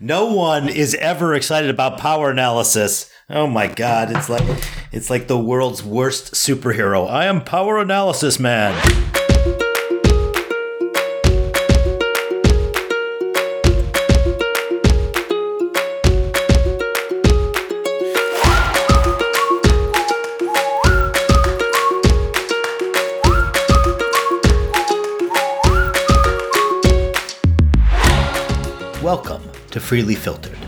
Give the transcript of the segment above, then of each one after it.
No one is ever excited about power analysis. Oh my god, it's like it's like the world's worst superhero. I am power analysis man. To Freely Filtered,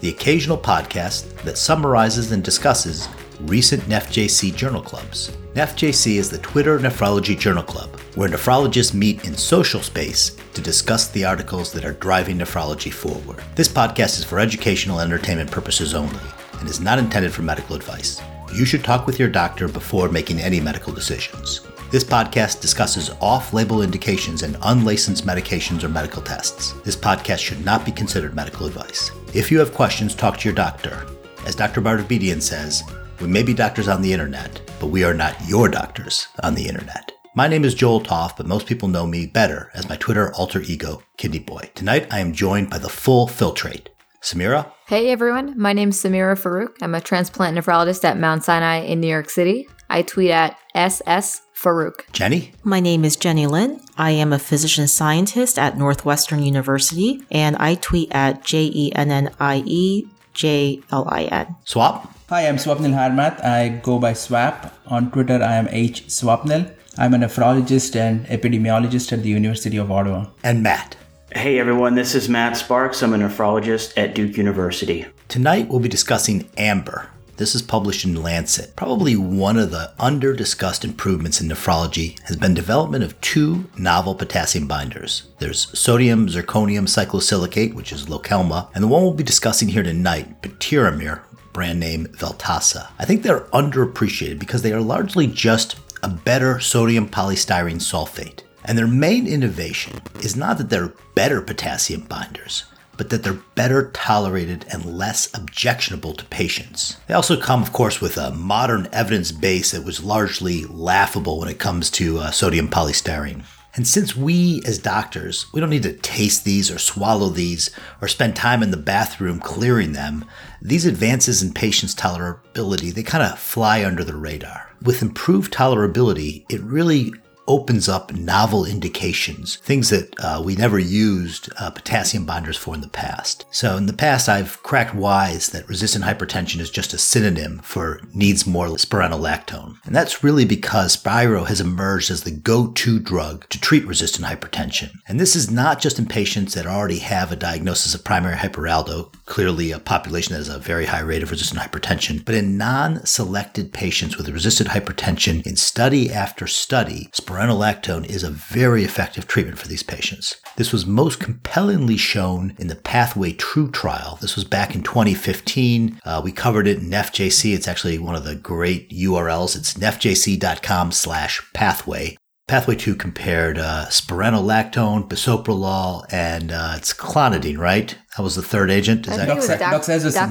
the occasional podcast that summarizes and discusses recent NephJC journal clubs. NephJC is the Twitter Nephrology Journal Club, where nephrologists meet in social space to discuss the articles that are driving nephrology forward. This podcast is for educational and entertainment purposes only and is not intended for medical advice. You should talk with your doctor before making any medical decisions. This podcast discusses off label indications and unlicensed medications or medical tests. This podcast should not be considered medical advice. If you have questions, talk to your doctor. As Dr. Bardabedian says, we may be doctors on the internet, but we are not your doctors on the internet. My name is Joel Topf, but most people know me better as my Twitter alter ego, Kidney Boy. Tonight I am joined by the full filtrate. Samira? Hey everyone, my name is Samira Farouk. I'm a transplant nephrologist at Mount Sinai in New York City. I tweet at SS Farouk. Jennie? My name is Jennie Lin. I am a physician scientist at Northwestern University, and I tweet at J E N N I E J L I N. Swap? Hi, I'm Swapnil Hiremath. I go by Swap. On Twitter, I am H Swapnil. I'm a nephrologist and epidemiologist at the University of Ottawa. And Matt? Hey everyone, this is Matt Sparks. I'm a nephrologist at Duke University. Tonight we'll be discussing AMBER. This is published in Lancet. Probably one of the under discussed improvements in nephrology has been development of two novel potassium binders. There's sodium zirconium cyclosilicate, which is Lokelma, and the one we'll be discussing here tonight, Patiromer, brand name Veltassa. I think they're underappreciated because they are largely just a better sodium polystyrene sulfate. And their main innovation is not that they're better potassium binders, but that they're better tolerated and less objectionable to patients. They also come, of course, with a modern evidence base that was largely laughable when it comes to uh, sodium polystyrene. And since we, as doctors, we don't need to taste these or swallow these or spend time in the bathroom clearing them, these advances in patients' tolerability, they kind of fly under the radar. With improved tolerability, it really opens up novel indications, things that uh, we never used uh, potassium binders for in the past. So, in the past, I've cracked wise that resistant hypertension is just a synonym for needs more spironolactone. And that's really because Spiro has emerged as the go to drug to treat resistant hypertension. And this is not just in patients that already have a diagnosis of primary hyperaldo, clearly a population that has a very high rate of resistant hypertension, but in non selected patients with resistant hypertension in study after study, spironolactone is a very effective treatment for these patients. This was most compellingly shown in the Pathway 2 trial. This was back in 2015. Uh, we covered it in NephJC. It's actually one of the great URLs. It's nephjc.com slash pathway. Pathway 2 compared uh, spironolactone, bisoprolol, and uh, it's clonidine, right? That was the third agent. I Is think that it was Doxa- dox- doxazosin.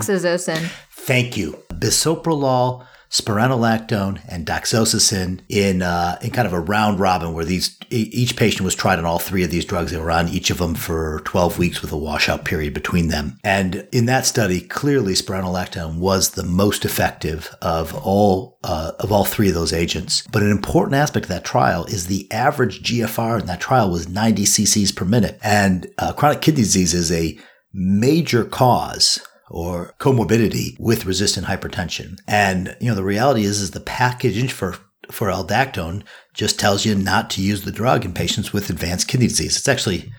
doxazosin. Thank you. Bisoprolol, spironolactone, and doxazosin in uh, in kind of a round robin where these each patient was tried on all three of these drugs. They were on each of them for 12 weeks with a washout period between them. And in that study, clearly spironolactone was the most effective of all uh, of all three of those agents. But an important aspect of that trial is the average GFR in that trial was 90 cc's per minute, and uh, chronic kidney disease is a major cause or comorbidity with resistant hypertension. And, you know, the reality is, is the package for, for aldactone just tells you not to use the drug in patients with advanced kidney disease. It's actually,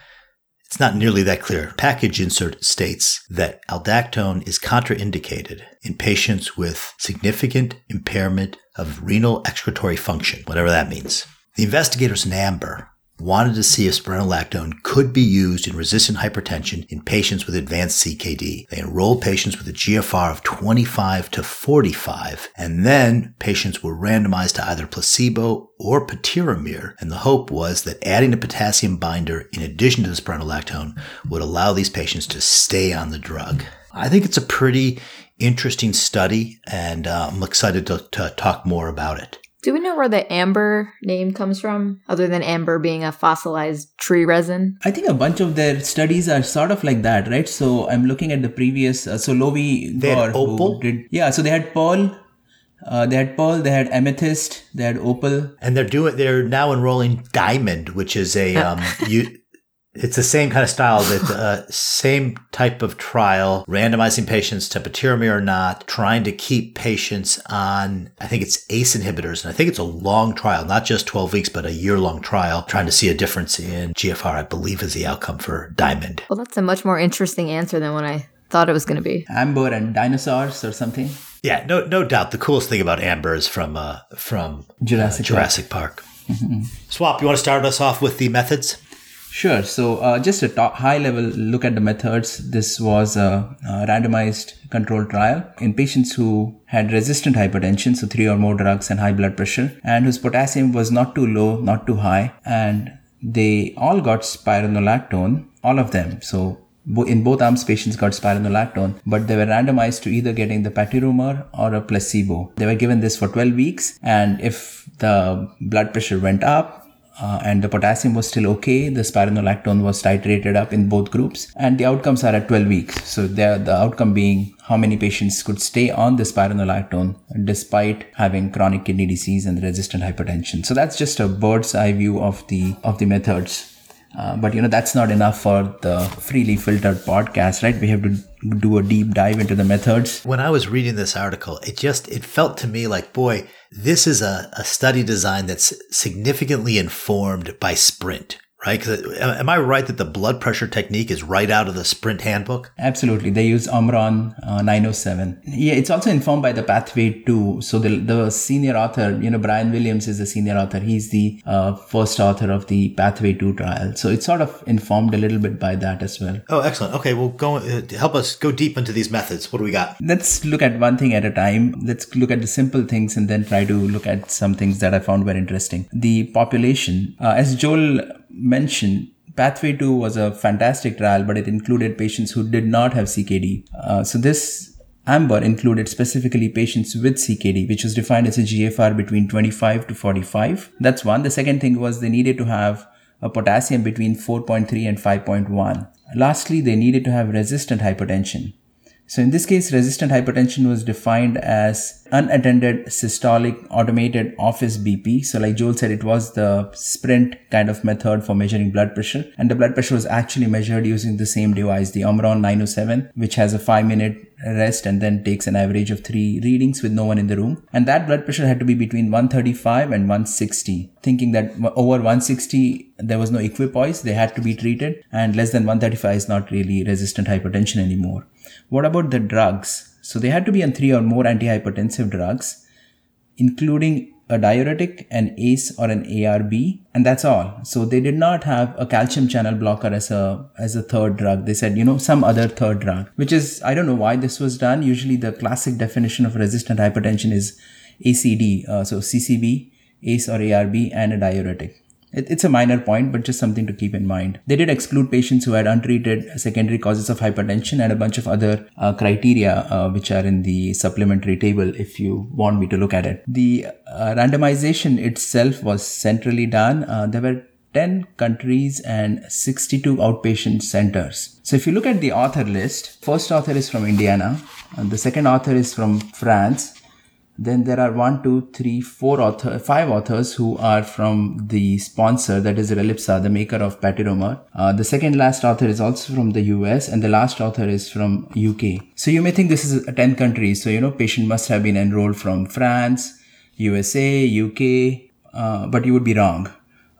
it's not nearly that clear. Package insert states that aldactone is contraindicated in patients with significant impairment of renal excretory function, whatever that means. The investigators in AMBER wanted to see if spironolactone could be used in resistant hypertension in patients with advanced CKD. They enrolled patients with a GFR of 25 to 45, and then patients were randomized to either placebo or patiromer, and the hope was that adding a potassium binder in addition to the spironolactone would allow these patients to stay on the drug. I think it's a pretty interesting study, and uh, I'm excited to, to talk more about it. Do we know where the amber name comes from, other than amber being a fossilized tree resin? I think a bunch of their studies are sort of like that, right? So I'm looking at the previous. Uh, so Lovi They had Gore, who opal? did yeah. So they had pearl, uh, they had pearl, they had amethyst, they had opal. And they're doing. They're now enrolling diamond, which is a um. you. It's the same kind of style, that uh, same type of trial, randomizing patients to patiromer or not, trying to keep patients on, I think it's ACE inhibitors. And I think it's a long trial, not just 12 weeks, but a year long trial, trying to see a difference in GFR, I believe is the outcome for Diamond. Well, that's a much more interesting answer than what I thought it was going to be. Amber and dinosaurs or something. Yeah, no, no doubt. The coolest thing about Amber is from, uh, from Jurassic uh, Jurassic Park. Swap, you want to start us off with the methods? Sure. So, uh, just a top, high level look at the methods. This was a, a randomized controlled trial in patients who had resistant hypertension, so three or more drugs and high blood pressure, and whose potassium was not too low, not too high, and they all got spironolactone, all of them. So, in both arms, patients got spironolactone, but they were randomized to either getting the patiromer or a placebo. They were given this for 12 weeks, and if the blood pressure went up, uh, and the potassium was still okay. The spironolactone was titrated up in both groups, and the outcomes are at 12 weeks. So the the outcome being how many patients could stay on the spironolactone despite having chronic kidney disease and resistant hypertension. So that's just a bird's eye view of the of the methods. Uh, but you know that's not enough for the freely filtered podcast, right? We have to do a deep dive into the methods. When I was reading this article, it just it felt to me like, boy, this is a, a study design that's significantly informed by Sprint, right? 'Cause, uh, am I right that the blood pressure technique is right out of the Sprint handbook? Absolutely. They use Omron uh, 907. Yeah, it's also informed by the pathway 2. So the, the senior author, you know, Bryan Williams is the senior author. He's the uh, first author of the pathway 2 trial. So it's sort of informed a little bit by that as well. Oh, excellent. Okay, well, go uh, help us go deep into these methods. What do we got? Let's look at one thing at a time. Let's look at the simple things and then try to look at some things that I found very interesting. The population, uh, as Joel mentioned, Pathway 2 was a fantastic trial, but it included patients who did not have CKD. Uh, so this AMBER included specifically patients with CKD, which was defined as a GFR between 25 to 45. That's one. The second thing was they needed to have a potassium between 4.3 and 5.1. Lastly, they needed to have resistant hypertension. So in this case, resistant hypertension was defined as unattended systolic automated office BP. So like Joel said, it was the sprint kind of method for measuring blood pressure. And the blood pressure was actually measured using the same device, the Omron 907, which has a five minute rest and then takes an average of three readings with no one in the room. And that blood pressure had to be between 135 and 160, thinking that over 160, there was no equipoise, they had to be treated, and less than 135 is not really resistant hypertension anymore. What about the drugs? So they had to be on three or more antihypertensive drugs, including a diuretic, an ACE or an ARB, and that's all. So they did not have a calcium channel blocker as a as a third drug. They said, you know, some other third drug, which is I don't know why this was done. Usually the classic definition of resistant hypertension is ACD, uh, so CCB, ACE or ARB, and a diuretic. It, it's a minor point, but just something to keep in mind. They did exclude patients who had untreated secondary causes of hypertension and a bunch of other uh, criteria uh, which are in the supplementary table if you want me to look at it. The uh, randomization itself was centrally done. Uh, there were 10 countries and 62 outpatient centers. So if you look at the author list, first author is from Indiana, and the second author is from France, then there are one, two, three, four author, five authors who are from the sponsor, that is Relipsa, the maker of Patiromer. Uh, the second last author is also from the US, and the last author is from UK. So you may think this is a 10 countries. So you know, patient must have been enrolled from France, USA, UK, uh, but you would be wrong.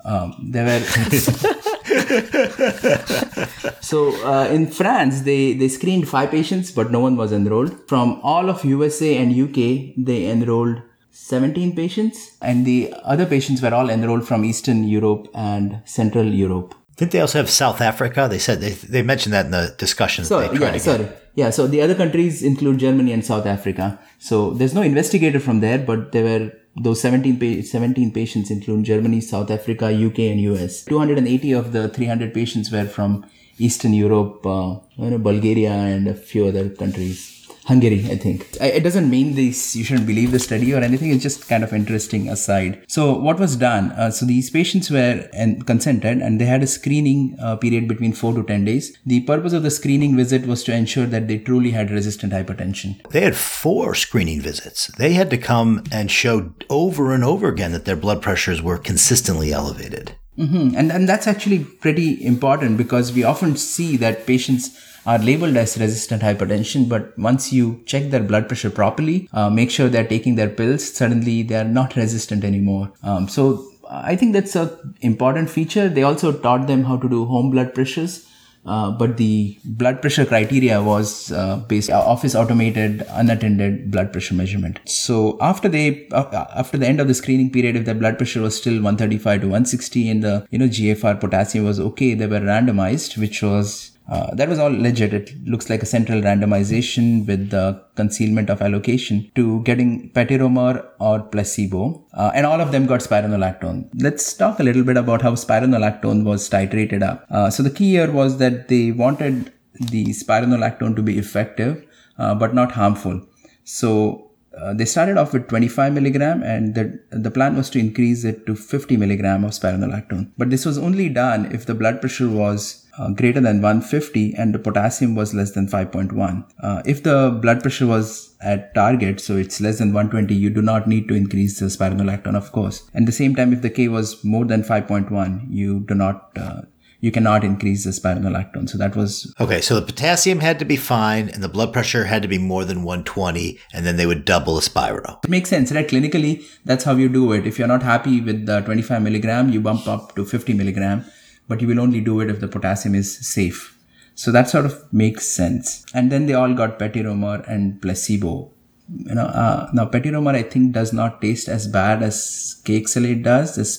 Um, there were so uh, in France, they they screened five patients, but no one was enrolled. From all of USA and UK, they enrolled 17 patients, and the other patients were all enrolled from Eastern Europe and Central Europe. Didn't they also have South Africa? They said they, they mentioned that in the discussions. So yeah, sorry, yeah. So the other countries include Germany and South Africa. So there's no investigator from there, but there were those 17, pa- 17 patients include Germany, South Africa, UK, and US. 280 of the 300 patients were from Eastern Europe, uh, Bulgaria, and a few other countries. Hungary, I think. It doesn't mean this, you shouldn't believe the study or anything. It's just kind of interesting aside. So what was done? Uh, so these patients were and consented and they had a screening uh, period between four to 10 days. The purpose of the screening visit was to ensure that they truly had resistant hypertension. They had four screening visits. They had to come and show over and over again that their blood pressures were consistently elevated. Mm-hmm. And, and that's actually pretty important because we often see that patients are labeled as resistant hypertension, but once you check their blood pressure properly, uh, make sure they're taking their pills, suddenly they are not resistant anymore. Um, so I think that's a important feature. They also taught them how to do home blood pressures. Uh, but the blood pressure criteria was uh, based uh, office automated unattended blood pressure measurement so after they uh, after the end of the screening period if the blood pressure was still 135 to 160 and the you know gfr potassium was okay they were randomized which was uh, that was all legit. It looks like a central randomization with the concealment of allocation to getting patiromer or placebo. Uh, and all of them got spironolactone. Let's talk a little bit about how spironolactone was titrated up. Uh, so the key here was that they wanted the spironolactone to be effective, uh, but not harmful. So uh, they started off with 25 milligram and the, the plan was to increase it to 50 milligram of spironolactone. But this was only done if the blood pressure was uh, greater than 150 and the potassium was less than 5.1. Uh, if the blood pressure was at target, so it's less than 120, you do not need to increase the spironolactone, of course. And the same time, if the K was more than 5.1, you do not uh, you cannot increase the spironolactone. So that was okay. So the potassium had to be fine, and the blood pressure had to be more than 120, and then they would double the spiro. It makes sense, right? Clinically, that's how you do it. If you're not happy with the 25 milligram, you bump up to 50 milligram, but you will only do it if the potassium is safe. So that sort of makes sense. And then they all got patiromer and placebo. You know uh, now patiromer i think does not taste as bad as Kayexalate does this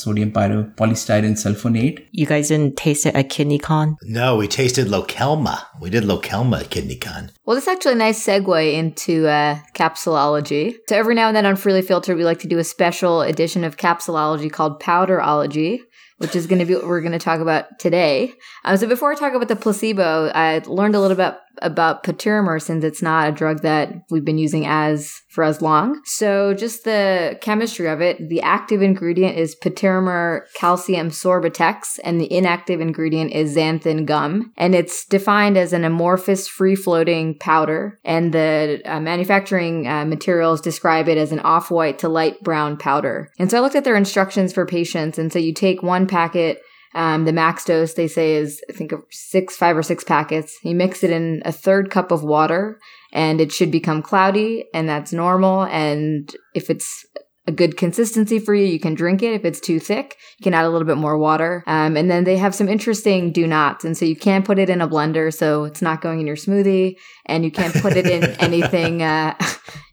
sodium pyro polystyrene sulfonate. You guys didn't taste it at kidneycon? No we tasted lokelma. We did lokelma at kidneycon. Well this is actually a nice segue into uh, capsulology. So every now and then on freely filtered we like to do a special edition of capsulology called powderology which is going to be what we're going to talk about today. Um, so before I talk about the placebo, I learned a little bit about patiromer since it's not a drug that we've been using as for as long. So just the chemistry of it, the active ingredient is patiromer calcium sorbatex and the inactive ingredient is xanthan gum. And it's defined as an amorphous free floating powder. And the uh, manufacturing uh, materials describe it as an off white to light brown powder. And so I looked at their instructions for patients. And so you take one packet um, the max dose they say is I think six, five or six packets. You mix it in a third cup of water, and it should become cloudy, and that's normal. And if it's a good consistency for you. You can drink it. If it's too thick, you can add a little bit more water. Um, and then they have some interesting do nots. And so you can't put it in a blender so it's not going in your smoothie. And you can't put it in anything, uh,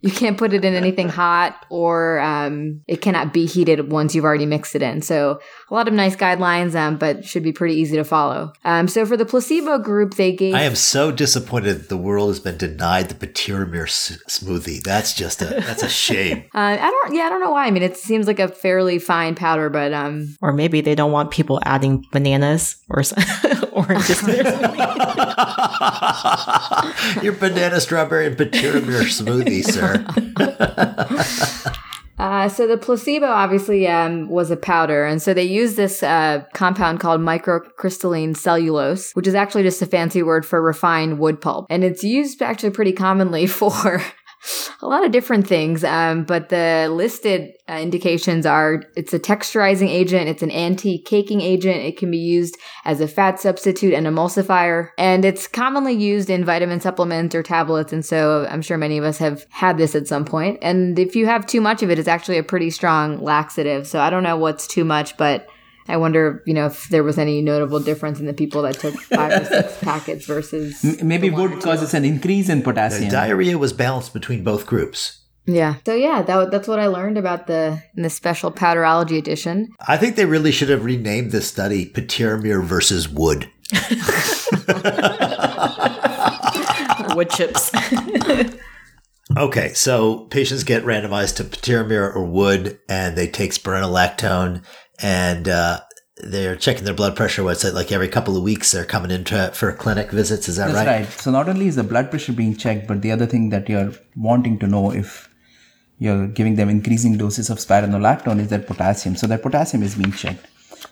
you can't put it in anything hot or um, it cannot be heated once you've already mixed it in. So a lot of nice guidelines, um, but should be pretty easy to follow. Um, so for the placebo group, they gave. I am so disappointed that the world has been denied the patiromer s- smoothie. That's just a that's a shame. uh, I don't. Yeah, I don't know why. I mean, it seems like a fairly fine powder, but um. Or maybe they don't want people adding bananas or oranges. Your banana, strawberry, and patiromer smoothie, sir. Uh, so the placebo obviously um, was a powder, and so they used this uh, compound called microcrystalline cellulose, which is actually just a fancy word for refined wood pulp, and it's used actually pretty commonly for a lot of different things. Um, but the listed uh, indications are it's a texturizing agent, it's an anti caking agent, it can be used as a fat substitute and emulsifier, and it's commonly used in vitamin supplements or tablets. And so I'm sure many of us have had this at some point. And if you have too much of it, it's actually a pretty strong laxative. So I don't know what's too much, but I wonder, you know, if there was any notable difference in the people that took five or six packets versus maybe wood causes an increase in potassium. The diarrhea was balanced between both groups. Yeah. So yeah, that, that's what I learned about the in the special powderology edition. I think they really should have renamed this study Patiromer versus Wood. wood chips. okay, so patients get randomized to patiromer or wood, and they take spironolactone and uh, they're checking their blood pressure. What's it like every couple of weeks? They're coming into for clinic visits. Is that That's right? right. So not only is the blood pressure being checked, but the other thing that you're wanting to know if you're giving them increasing doses of spironolactone is their potassium. So their potassium is being checked.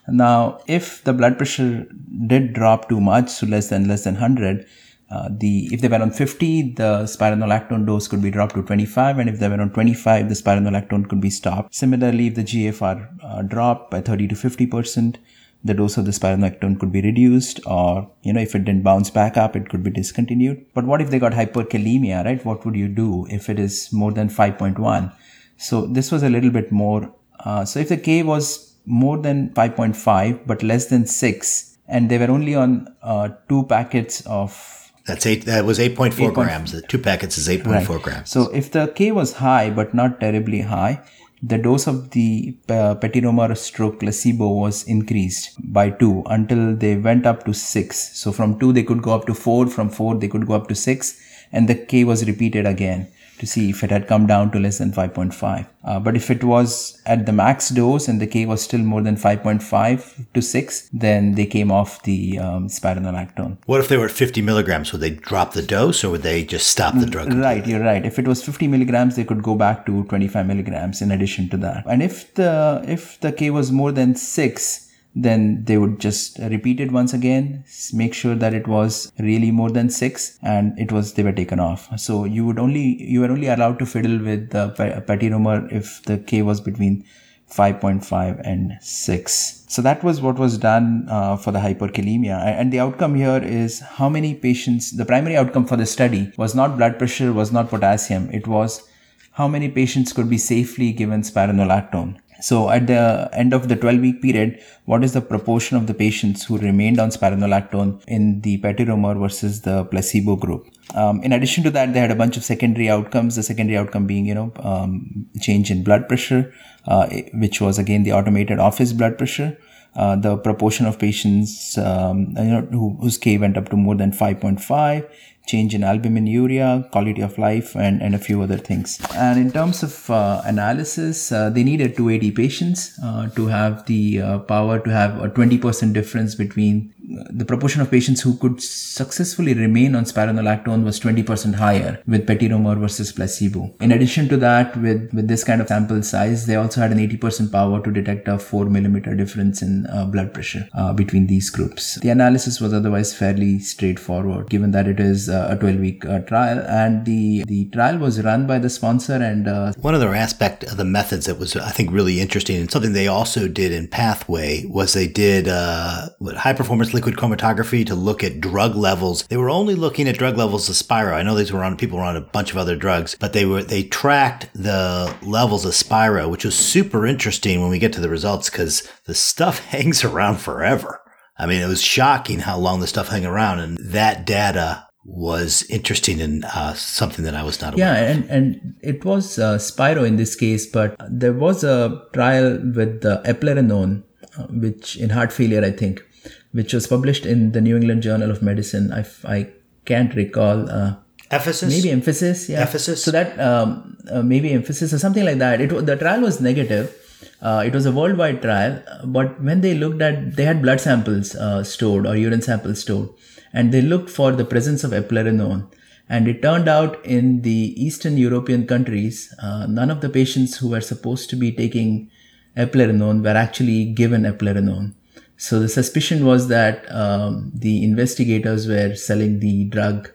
Now, if the blood pressure did drop too much so less than less than 100, uh, the if they were on 50, the spironolactone dose could be dropped to 25, and if they were on 25, the spironolactone could be stopped. Similarly, if the GFR uh, dropped by 30 to 50 percent, the dose of the spironolactone could be reduced, or you know, if it didn't bounce back up, it could be discontinued. But what if they got hyperkalemia, right? What would you do if it is more than 5.1? So this was a little bit more. Uh, so if the K was more than 5.5 but less than 6 and they were only on uh, two packets of That's eight. That was eight point four grams. The two packets is eight point four grams. so if the K was high but not terribly high, the dose of the uh, stroke placebo was increased by 2 until they went up to 6. So from 2 they could go up to 4, from 4 they could go up to 6 and the K was repeated again to see if it had come down to less than 5.5. Uh, but if it was at the max dose and the K was still more than 5.5 to 6, then they came off the um, spironolactone. What if they were at fifty milligrams? Would they drop the dose, or would they just stop the drug? Right, you're right. If it was 50 milligrams, they could go back to 25 milligrams in addition to that. And if the if the K was more than six, then they would just repeat it once again, make sure that it was really more than six, and it was they were taken off. So you would only you were only allowed to fiddle with the pa- patiromer if the K was between 5.5 and 6. So that was what was done uh, for the hyperkalemia. And the outcome here is how many patients, the primary outcome for the study was not blood pressure, was not potassium. It was how many patients could be safely given spironolactone. So at the end of the 12 week period, what is the proportion of the patients who remained on spironolactone in the patiromer versus the placebo group? Um, in addition to that, they had a bunch of secondary outcomes. The secondary outcome being, you know, um, change in blood pressure, uh, which was again the automated office blood pressure. Uh, the proportion of patients, um, you know, who, whose K went up to more than 5.5, change in albuminuria, quality of life, and, and a few other things. And in terms of uh, analysis, uh, they needed 280 patients uh, to have the uh, power to have a 20% difference between the proportion of patients who could successfully remain on spironolactone was 20% higher with patiromer versus placebo. In addition to that, with, with this kind of sample size, they also had an 80% power to detect a 4 millimeter difference in uh, blood pressure uh, between these groups. The analysis was otherwise fairly straightforward, given that it is uh, a 12 week uh, trial and the, the trial was run by the sponsor and uh, One other aspect of the methods that was, I think, really interesting and something they also did in Pathway was they did uh, high performance liquid chromatography to look at drug levels. They were only looking at drug levels of Spiro. I know these were on people were on a bunch of other drugs, but they were they tracked the levels of Spiro, which was super interesting when we get to the results because the stuff hangs around forever. I mean, it was shocking how long the stuff hung around, and that data was interesting and uh, something that I was not aware. Yeah, of. and, and it was uh, Spiro in this case, but there was a trial with the eplerenone, uh, which in heart failure, I think, which was published in the New England Journal of Medicine. I, I can't recall. Uh, Ephesus, maybe emphasis, yeah. Ephesus? So that um, uh, maybe emphasis or something like that. It the trial was negative. Uh, it was a worldwide trial, but when they looked at, they had blood samples uh, stored or urine samples stored, and they looked for the presence of eplerenone. And it turned out in the Eastern European countries, uh, none of the patients who were supposed to be taking eplerenone were actually given eplerenone. So the suspicion was that um, the investigators were selling the drug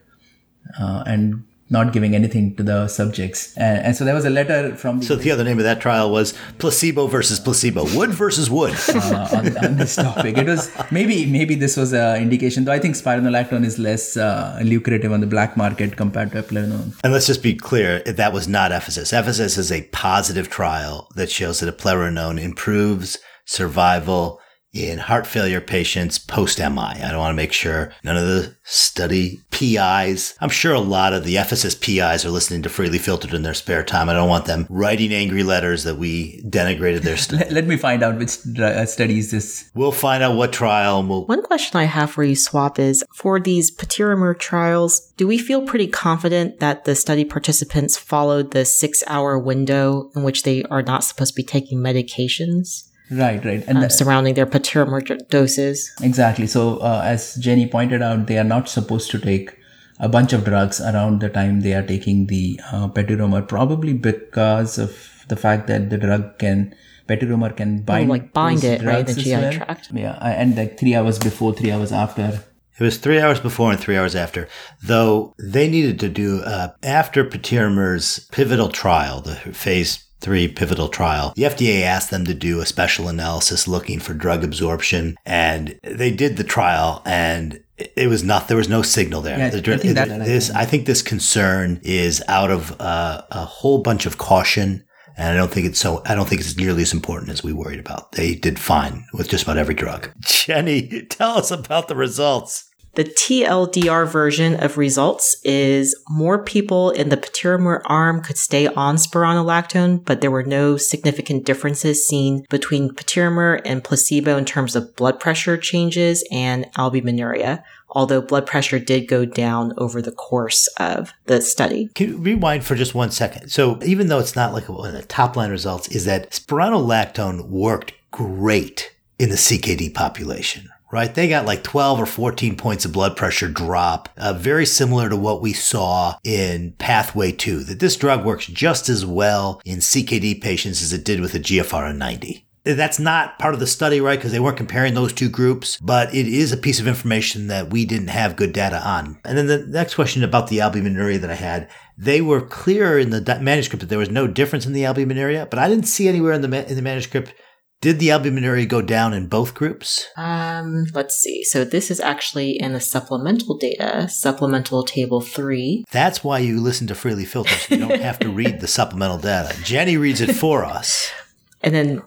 uh, and not giving anything to the subjects. And, and so there was a letter from the, So the other name of that trial was placebo versus placebo, wood versus wood. uh, on, on this topic. It was maybe maybe this was an indication. Though I think spironolactone is less uh, lucrative on the black market compared to eplerenone. and let's just be clear, that was not Ephesus. Ephesus is a positive trial that shows that eplerenone improves survival in heart failure patients post MI. I don't want to make sure none of the study PIs. I'm sure a lot of the Ephesus PIs are listening to Freely Filtered in their spare time. I don't want them writing angry letters that we denigrated their study. Let, let me find out which uh, studies this. we'll find out what trial and we'll One question I have for you, Swap, is for these patiromer trials, do we feel pretty confident that the study participants followed the six hour window in which they are not supposed to be taking medications? Right, right. And um, that- surrounding their patiromer doses. Exactly. So, uh, as Jennie pointed out, they are not supposed to take a bunch of drugs around the time they are taking the uh, patiromer, probably because of the fact that the drug can patiromer can bind like bind it, right, the GI well. tract. Yeah, and like three hours before, three hours after. It was three hours before and three hours after, though they needed to do, uh, after Patiromer's pivotal trial, the phase three pivotal trial, the FDA asked them to do a special analysis looking for drug absorption. And they did the trial and it- it was not, there was no signal there. Yeah, The I think that- this, I think this concern is out of uh, a whole bunch of caution. And I don't think it's so, I don't think it's nearly as important as we worried about. They did fine with just about every drug. Jennie, tell us about the results. The TLDR version of results is more people in the patiromer arm could stay on spironolactone, but there were no significant differences seen between patiromer and placebo in terms of blood pressure changes and albuminuria, although blood pressure did go down over the course of the study. Can rewind for just one second? So even though it's not like one of the top line results, is that spironolactone worked great in the CKD population. Right, they got like 12 or 14 points of blood pressure drop, uh, very similar to what we saw in Pathway 2, that this drug works just as well in CKD patients as it did with a GFR of 90. That's not part of the study, right? Because they weren't comparing those two groups, but it is a piece of information that we didn't have good data on. And then the next question about the albuminuria that I had, they were clear in the manuscript that there was no difference in the albuminuria, but I didn't see anywhere in the ma- in the manuscript did the albuminuria go down in both groups? Um, let's see. So this is actually in the supplemental data, supplemental table three. That's why you listen to Freely Filtered. So you don't have to read the supplemental data. Jennie reads it for us. And then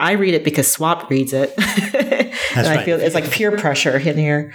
I read it because Swap reads it. and I right. feel it's like peer pressure in here.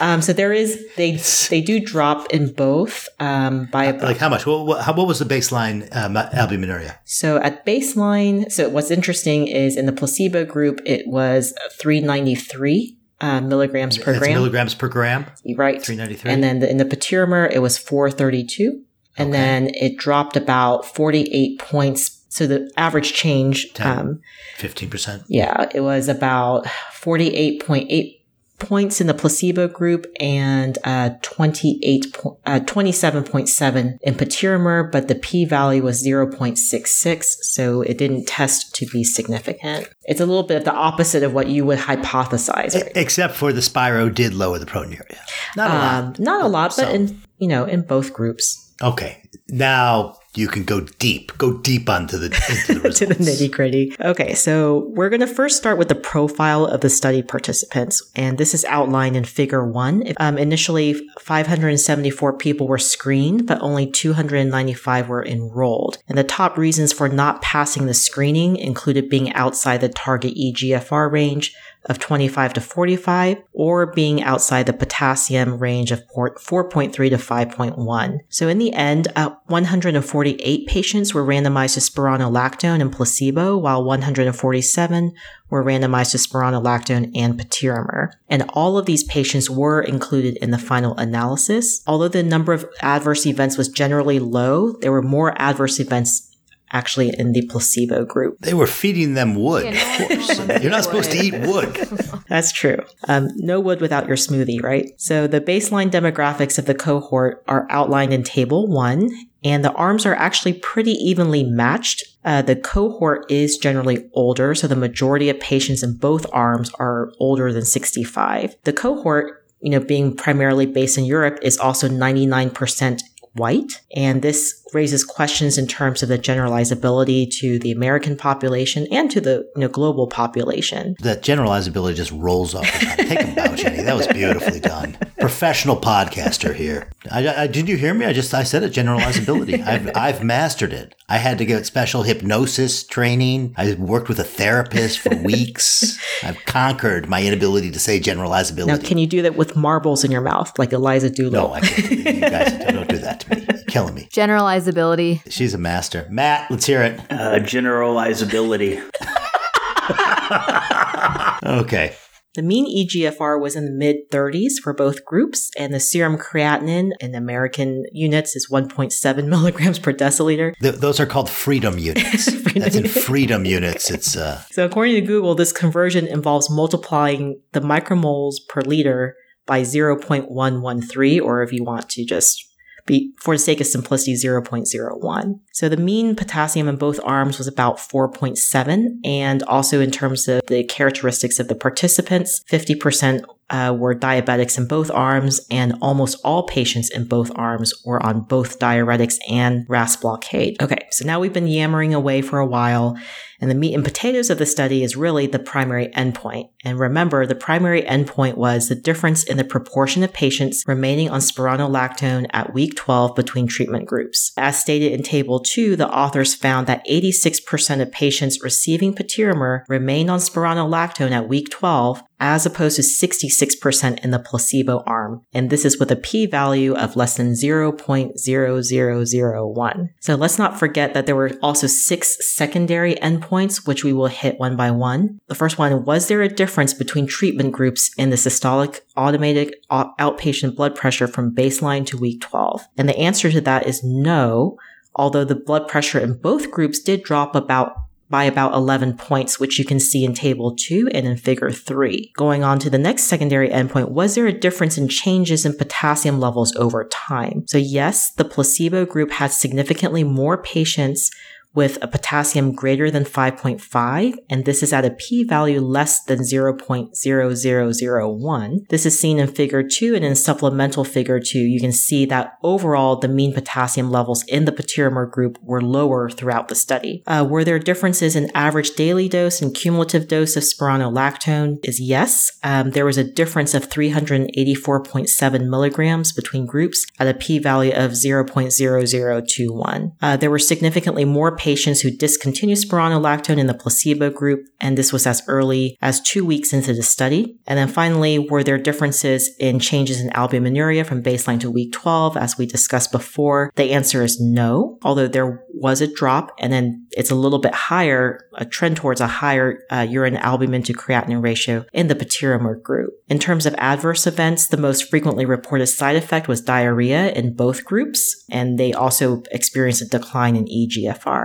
Um, so there is they they do drop in both um, by about Like how much? What, what, how, what was the baseline um, albuminuria? So at baseline, so what's interesting is in the placebo group, it was 393 uh, milligrams per That's gram. milligrams per gram. right. 393. And then the, in the patiromer, it was 432. And Okay. then it dropped about 48 points. So the average change, Ten. um, 15%. yeah, it was about 48.8 points in the placebo group and uh, 28 po- uh, 27.7 in patiromer, but the p-value was 0.66, so it didn't test to be significant. It's a little bit of the opposite of what you would hypothesize. Right? Except for the Spiro did lower the proteinuria. Not a lot. Um, not a lot, but So- in you know in both groups. Okay. Now you can go deep. Go deep onto the into the to the nitty gritty. Okay, so we're going to first start with the profile of the study participants, and this is outlined in Figure One. Um, initially, 574 people were screened, but only 295 were enrolled. And the top reasons for not passing the screening included being outside the target EGFR range of 25 to 45 or being outside the potassium range of port- 4.3 to 5.1. So in the end, uh, 148 patients were randomized to spironolactone and placebo, while 147 were randomized to spironolactone and patiromer. And all of these patients were included in the final analysis. Although the number of adverse events was generally low, there were more adverse events actually in the placebo group. They were feeding them wood, Yeah, of course. You're not supposed to eat wood. That's true. Um, no wood without your smoothie, right? So the baseline demographics of the cohort are outlined in Table 1, and the arms are actually pretty evenly matched. Uh, the cohort is generally older, so the majority of patients in both arms are older than 65. The cohort, you know, being primarily based in Europe, is also 99% white. And this raises questions in terms of the generalizability to the American population and to the you know, global population. That generalizability just rolls off. Take a bow, Jennie. That was beautifully done. Professional podcaster here. I, I, did you hear me? I just I said it. Generalizability. I've I've mastered it. I had to get special hypnosis training. I worked with a therapist for weeks. I've conquered my inability to say generalizability. Now, can you do that with marbles in your mouth, like Eliza Doolittle? no, I can't. You guys don't do that to me. You're killing me. Generalizability. She's a master. Matt, let's hear it. Uh, generalizability. Okay. The mean EGFR was in the mid 30s for both groups, and the serum creatinine in American units is 1.7 milligrams per deciliter. Th- those are called freedom units. Freedom That's in freedom units. It's uh, So, according to Google, this conversion involves multiplying the micromoles per liter by 0.113, or if you want to just be, for the sake of simplicity, 0.01. So the mean potassium in both arms was about 4.7. And also in terms of the characteristics of the participants, 50% uh, were diabetics in both arms, and almost all patients in both arms were on both diuretics and RAS blockade. Okay, so now we've been yammering away for a while, and the meat and potatoes of the study is really the primary endpoint. And remember, the primary endpoint was the difference in the proportion of patients remaining on spironolactone at week 12 between treatment groups. As stated in table 2, the authors found that 86% of patients receiving patiromer remained on spironolactone at week 12 as opposed to 66% in the placebo arm. And this is with a p-value of less than 0.0001. So let's not forget that there were also six secondary endpoints, which we will hit one by one. The first one, was there a difference between treatment groups in the systolic automated outpatient blood pressure from baseline to week 12? And the answer to that is no, although the blood pressure in both groups did drop about by about 11 points, which you can see in table 2 and in figure 3. Going on to the next secondary endpoint, was there a difference in changes in potassium levels over time? So yes, the placebo group had significantly more patients with a potassium greater than 5.5, and this is at a p-value less than 0.0001. This is seen in figure 2 and in supplemental figure 2, you can see that overall the mean potassium levels in the patiromer group were lower throughout the study. Uh, were there differences in average daily dose and cumulative dose of spironolactone? Is yes. Um, there was a difference of 384.7 milligrams between groups at a p-value of 0.0021. Uh, there were significantly more patients who discontinued spironolactone in the placebo group, and this was as early as two weeks into the study. And then finally, were there differences in changes in albuminuria from baseline to week 12, as we discussed before? The answer is no, although there was a drop, and then it's a little bit higher, a trend towards a higher uh, urine albumin to creatinine ratio in the patiromer group. In terms of adverse events, the most frequently reported side effect was diarrhea in both groups, and they also experienced a decline in E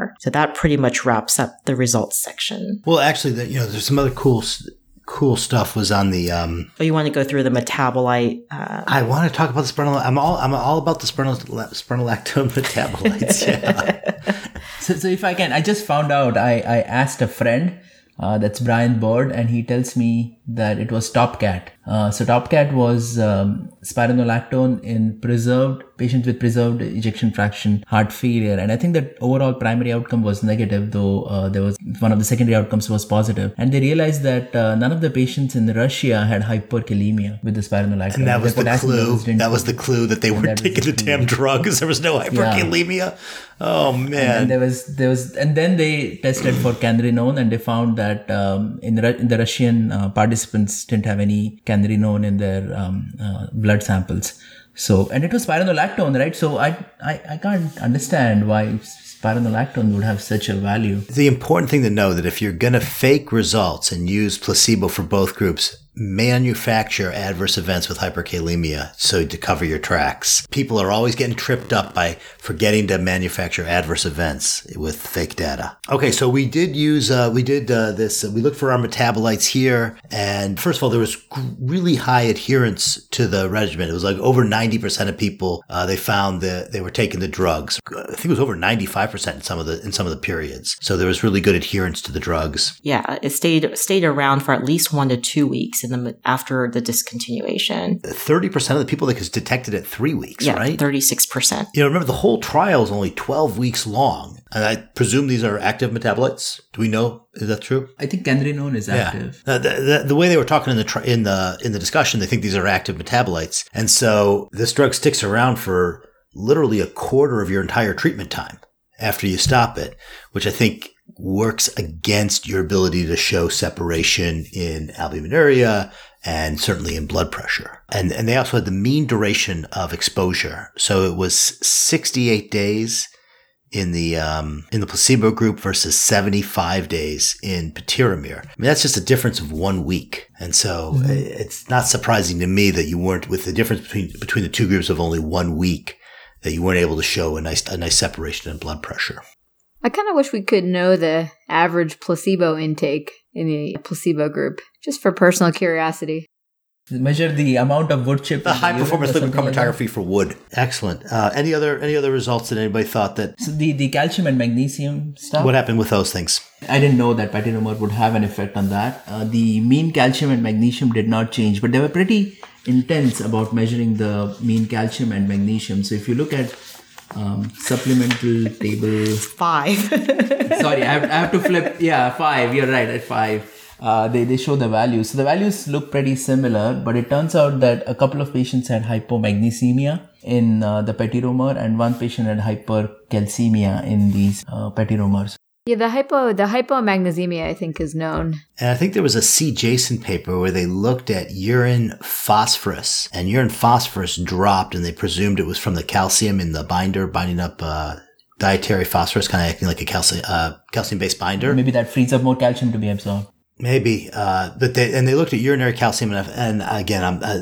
EGFR. So that pretty much wraps up the results section. well, actually, the, you know, there's some other cool, cool stuff was on the. Um, Oh, you want to go through the metabolite? Uh, I want to talk about the spinal. I'm all, I'm all about the spinal, spinolactone metabolites. Yeah. So, so if I can, I just found out. I, I asked a friend, uh, that's Brian Byrd, and he tells me that it was Topcat. Uh, so Topcat was um, spironolactone in preserved patients with preserved ejection fraction heart failure, and I think that overall primary outcome was negative, though uh, there was one of the secondary outcomes was positive. And they realized that uh, none of the patients in Russia had hyperkalemia with the spironolactone. And that was the clue. That was the clue that they weren't taking the damn drug because There was no hyperkalemia. Oh man. and there was there was and then they tested for canrenone and they found that um, in in the Russian uh, participants didn't have any canrenone in their um, uh, blood samples. So and it was spironolactone, right? So I I, I can't understand why spironolactone would have such a value. the important thing to know that if you're going to fake results and use placebo for both groups, manufacture adverse events with hyperkalemia so to cover your tracks. People are always getting tripped up by forgetting to manufacture adverse events with fake data. Okay, so we did use uh, we did uh, this. we looked for our metabolites here, and first of all, there was really high adherence to the regimen. It was like over ninety percent of people uh, they found that they were taking the drugs. I think it was over ninety five percent in some of the in some of the periods. So there was really good adherence to the drugs. yeah, it stayed stayed around for at least one to two weeks in the after the discontinuation. Thirty percent of the people that was detected at three weeks, Yeah, right? thirty six percent. You know, remember the whole trial is only 12 weeks long. And I presume these are active metabolites. Do we know? Is that true? I think canrenone is active. Uh, the, the, the way they were talking in the tri- in the in the discussion, they think these are active metabolites, and so this drug sticks around for literally a quarter of your entire treatment time after you stop it, which I think works against your ability to show separation in albuminuria and certainly in blood pressure. And and they also had the mean duration of exposure, so it was 68 days in the um, in the placebo group versus 75 days in patiromer. I mean, that's just a difference of one week. And so mm-hmm. it's not surprising to me that you weren't with the difference between between the two groups of only one week that you weren't able to show a nice a nice separation in blood pressure. I kind of wish we could know the average placebo intake in the placebo group, just for personal curiosity. Measure the amount of wood chip. The high performance liquid chromatography for wood. Excellent. Uh, any other any other results that anybody thought that? So the the calcium and magnesium stuff. What happened with those things? I didn't know that patiromer would have an effect on that. Uh, the mean calcium and magnesium did not change, but they were pretty intense about measuring the mean calcium and magnesium. So if you look at um, supplemental table five. sorry, I have, I have to flip. Yeah, five. You're right at five. Uh, they, they show the values. So the values look pretty similar, but it turns out that a couple of patients had hypomagnesemia in uh, the patiromer and one patient had hypercalcemia in these uh. Yeah, the hypo the hypomagnesemia I think is known. And I think there was a CJASN paper where they looked at urine phosphorus, and urine phosphorus dropped, and they presumed it was from the calcium in the binder binding up uh, dietary phosphorus, kind of acting like a calcium uh, calcium based binder. Maybe that frees up more calcium to be absorbed. Maybe, uh, but they and they looked at urinary calcium, and, and again, I'm, uh,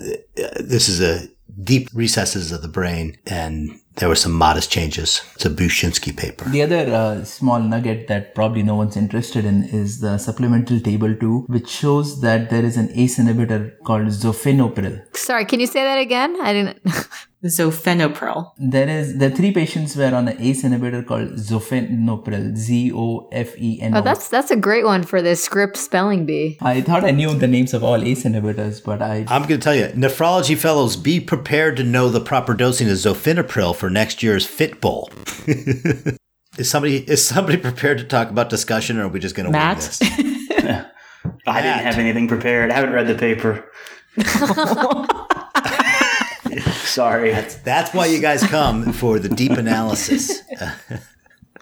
this is a deep recesses of the brain, and there were some modest changes. It's a Bushinsky paper. The other uh, small nugget that probably no one's interested in is the supplemental table 2, which shows that there is an ACE inhibitor called zofenopril. Sorry, can you say that again? I didn't. Zofenopril. There is the three patients were on an ACE inhibitor called zofenopril. Z O F E N O. Oh, that's that's a great one for the script spelling bee. I thought I knew the names of all ACE inhibitors, but I. I'm going to tell you, nephrology fellows, be prepared to know the proper dosing of zofenopril for next year's Fit Bowl. is somebody is somebody prepared to talk about discussion, or are we just going to Matt? this? I didn't have anything prepared. I haven't read the paper. Sorry. That's, that's why you guys come for the deep analysis.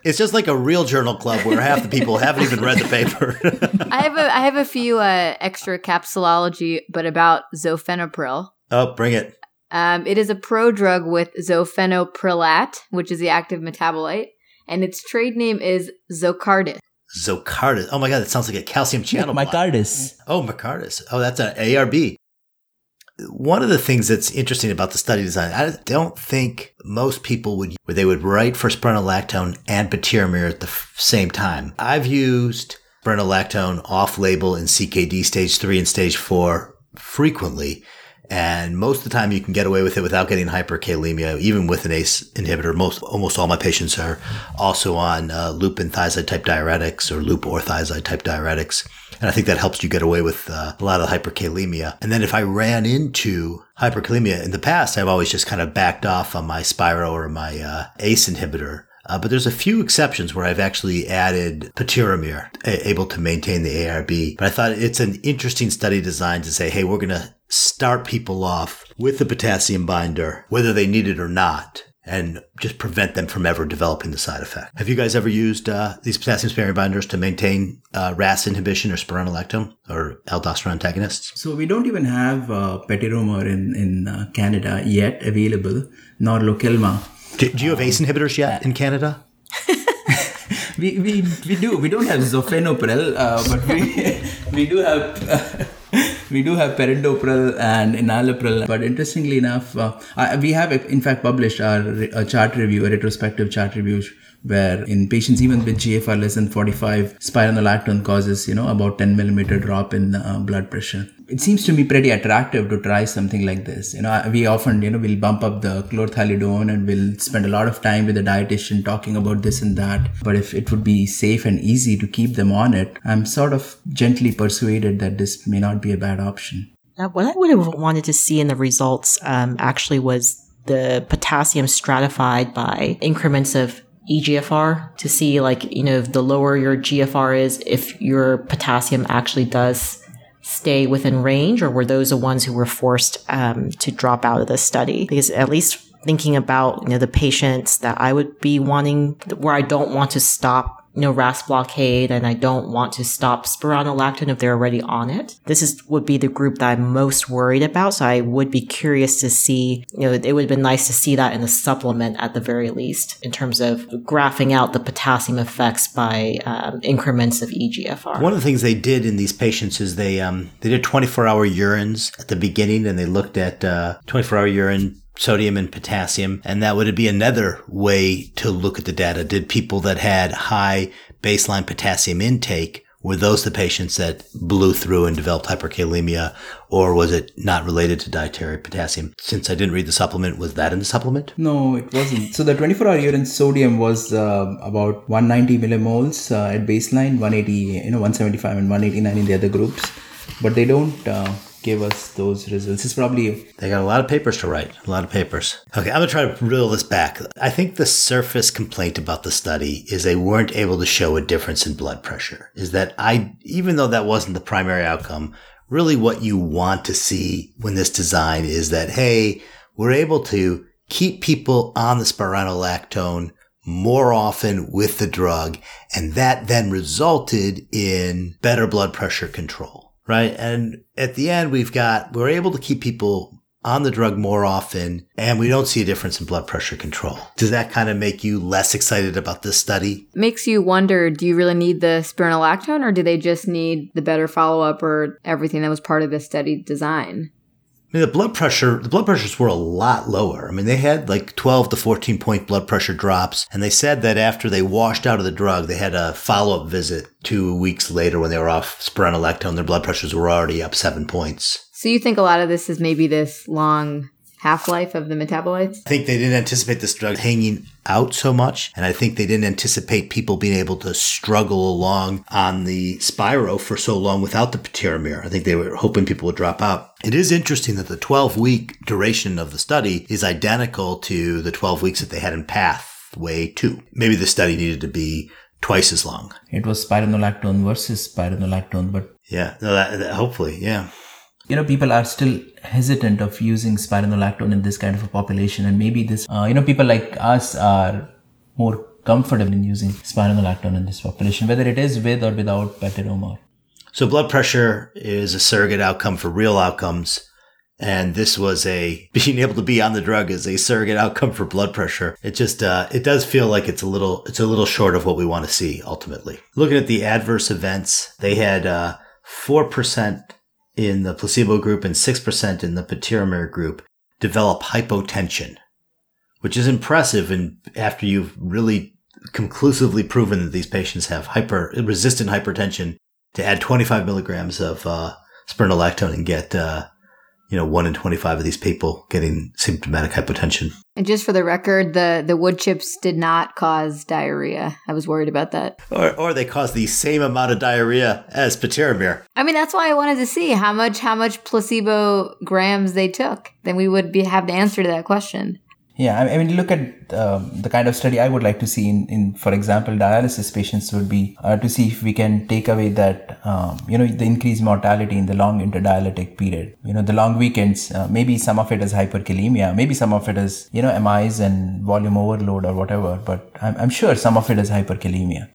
It's just like a real journal club where half the people haven't even read the paper. I have a I have a few uh, extra capsulology, but about zofenopril. Oh, bring it. Um, it is a prodrug with zofenoprilat, which is the active metabolite, and its trade name is Zocardis. Zocardis. Oh my god, that sounds like a calcium channel. Yeah, Micardis. Oh, Micardis. Oh, that's an ARB one of the things that's interesting about the study design, I don't think most people would, where they would write for spironolactone and patiromer at the f- same time. I've used spironolactone off label in CKD stage three and stage four frequently. And most of the time you can get away with it without getting hyperkalemia, even with an ACE inhibitor. Most, almost all my patients are also on uh, loop thiazide type diuretics or loop or thiazide type diuretics. And I think that helps you get away with uh, a lot of hyperkalemia. And then if I ran into hyperkalemia in the past, I've always just kind of backed off on my Spiro or my uh, ACE inhibitor. Uh, but there's a few exceptions where I've actually added patiromer, a- able to maintain the ARB. But I thought it's an interesting study design to say, hey, we're going to start people off with the potassium binder, whether they need it or not and just prevent them from ever developing the side effect. Have you guys ever used uh, these potassium sparing binders to maintain uh, RAS inhibition or spironolactone or aldosterone antagonists? So we don't even have uh, patiromer in in uh, Canada yet available, nor Lokelma. Do, do you have ACE inhibitors yet in Canada? we, we, we do. We don't have zofenopril, uh, but we, we do have we do have perindopril and enalapril, but interestingly enough, uh, we have in fact published our a chart review, a retrospective chart review where in patients even with GFR less than 45, spironolactone causes, you know, about 10 millimeter drop in uh, blood pressure. It seems to me pretty attractive to try something like this. You know, we often, you know, we'll bump up the chlorthalidone and we'll spend a lot of time with the dietitian talking about this and that. But if it would be safe and easy to keep them on it, I'm sort of gently persuaded that this may not be a bad option. Now, what I would have wanted to see in the results um, actually was the potassium stratified by increments of EGFR to see like, you know, the lower your GFR is, if your potassium actually does stay within range or were those the ones who were forced um, to drop out of the study? Because at least thinking about, you know, the patients that I would be wanting where I don't want to stop you know, RAS blockade and I don't want to stop spironolactone if they're already on it. This is, would be the group that I'm most worried about. So I would be curious to see, you know, it would have been nice to see that in a supplement at the very least in terms of graphing out the potassium effects by um, increments of EGFR. One of the things they did in these patients is they, um, they did 24 hour urines at the beginning and they looked at, uh, 24 hour urine sodium and potassium. And that would be another way to look at the data. Did people that had high baseline potassium intake, were those the patients that blew through and developed hyperkalemia, or was it not related to dietary potassium? Since I didn't read the supplement, was that in the supplement? No, it wasn't. So the 24-hour urine sodium was uh, about 190 millimoles uh, at baseline, 180, you know, 175 and 189 in the other groups, but they don't uh, gave us those results. It's probably they got a lot of papers to write, a lot of papers. Okay, I'm gonna try to reel this back. I think the surface complaint about the study is they weren't able to show a difference in blood pressure. Is that I, even though that wasn't the primary outcome, really what you want to see when this design is that hey, we're able to keep people on the spironolactone more often with the drug, and that then resulted in better blood pressure control right? And at the end, we've got, we're able to keep people on the drug more often and we don't see a difference in blood pressure control. Does that kind of make you less excited about this study? Makes you wonder, do you really need the spironolactone or do they just need the better follow up or everything that was part of the study design? I mean, the blood pressure, the blood pressures were a lot lower. I mean, they had like 12 to 14 point blood pressure drops. And they said that after they washed out of the drug, they had a follow up visit two weeks later when they were off spironolactone. Their blood pressures were already up seven points. So you think a lot of this is maybe this long half life of the metabolites? I think they didn't anticipate this drug hanging out so much. And I think they didn't anticipate people being able to struggle along on the Spiro for so long without the patiromer. I think they were hoping people would drop out. It is interesting that the 12 week duration of the study is identical to the 12 weeks that they had in Pathway 2. Maybe the study needed to be twice as long. It was spironolactone versus spironolactone, but yeah, no, that, that, hopefully, yeah you know people are still hesitant of using spironolactone in this kind of a population and maybe this uh, you know people like us are more comfortable in using spironolactone in this population whether it is with or without patiromer so blood pressure is a surrogate outcome for real outcomes and this was a being able to be on the drug is a surrogate outcome for blood pressure. It just uh, it does feel like it's a little it's a little short of what we want to see ultimately. Looking at the adverse events, they had uh, four uh, percent in the placebo group and 6% in the patiromer group develop hypotension, which is impressive. And after you've really conclusively proven that these patients have hyper resistant hypertension, to add 25 milligrams of uh, spironolactone and get uh, you know, one in 25 of these people getting symptomatic hypotension. And just for the record, the, the wood chips did not cause diarrhea. I was worried about that. Or, or they caused the same amount of diarrhea as patiromer. I mean, that's why I wanted to see how much, how much placebo grams they took. Then we would be, have the answer to that question. Yeah, I mean, look at um, the kind of study I would like to see in, in for example, dialysis patients would be uh, to see if we can take away that, um, you know, the increased mortality in the long interdialytic period. You know, the long weekends, uh, maybe some of it is hyperkalemia, maybe some of it is, you know, MIs and volume overload or whatever, but I'm, I'm sure some of it is hyperkalemia.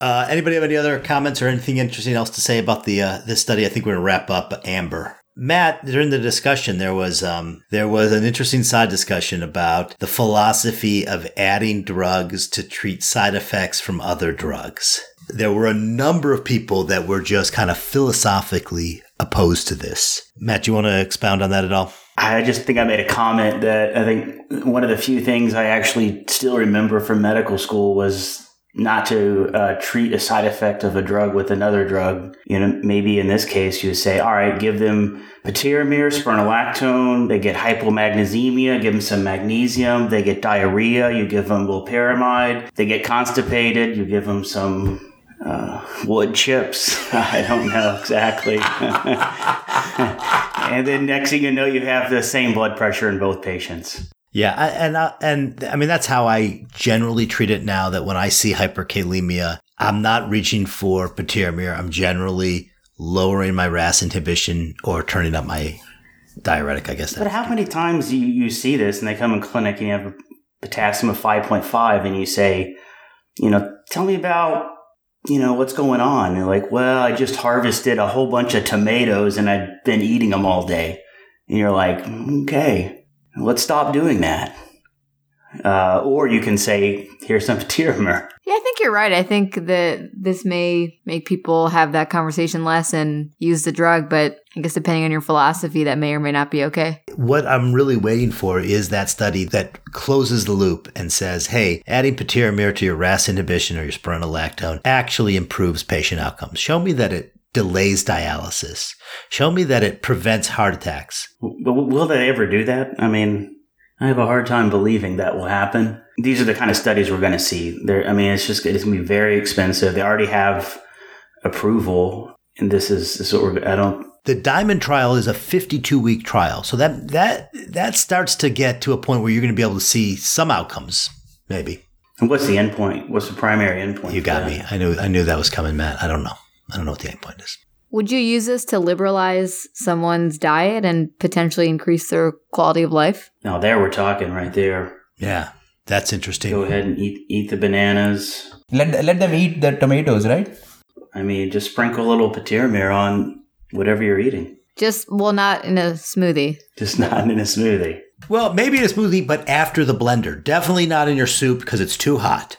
Uh, anybody have any other comments or anything interesting else to say about the uh, this study? I think we're gonna wrap up. Amber. Matt, during the discussion, there was um, there was an interesting side discussion about the philosophy of adding drugs to treat side effects from other drugs. There were a number of people that were just kind of philosophically opposed to this. Matt, do you want to expound on that at all? I just think I made a comment that I think one of the few things I actually still remember from medical school was not to uh, treat a side effect of a drug with another drug. You know, maybe in this case, you would say, all right, give them patiromer, spironolactone. They get hypomagnesemia, give them some magnesium. They get diarrhea, you give them loperamide. They get constipated, you give them some uh, wood chips. I don't know exactly. and then next thing you know, you have the same blood pressure in both patients. Yeah, and uh, and I mean that's how I generally treat it now. That when I see hyperkalemia, I'm not reaching for patiromer. I'm generally lowering my RAS inhibition or turning up my diuretic. I guess. But how many times do you, you see this, and they come in clinic and you have a potassium of five point five, and you say, you know, tell me about, you know, what's going on. And like, well, I just harvested a whole bunch of tomatoes and I've been eating them all day. And you're like, okay, let's stop doing that. Uh, or you can say, here's some Patiromer. Yeah, I think you're right. I think that this may make people have that conversation less and use the drug, but I guess depending on your philosophy, that may or may not be okay. What I'm really waiting for is that study that closes the loop and says, hey, adding patiromer to your RAS inhibition or your spironolactone actually improves patient outcomes. Show me that it delays dialysis. Show me that it prevents heart attacks. But will they ever do that? I mean, I have a hard time believing that will happen. These are the kind of studies we're going to see. There, I mean, it's just it's going to be very expensive. They already have approval, and this is this is what we're. I don't. The Diamond trial is a 52 week trial, so that that that starts to get to a point where you're going to be able to see some outcomes, maybe. And what's the endpoint? What's the primary endpoint? You got me. I knew I knew that was coming, Matt. I don't know. I don't know what the endpoint is. Would you use this to liberalize someone's diet and potentially increase their quality of life? Now there we're talking right there. Yeah, that's interesting. Go ahead and eat eat the bananas. Let let them eat the tomatoes, right? I mean, just sprinkle a little patiromer on whatever you're eating. Just well, not in a smoothie. Just not in a smoothie. Well, maybe in a smoothie, but after the blender. Definitely not in your soup because it's too hot.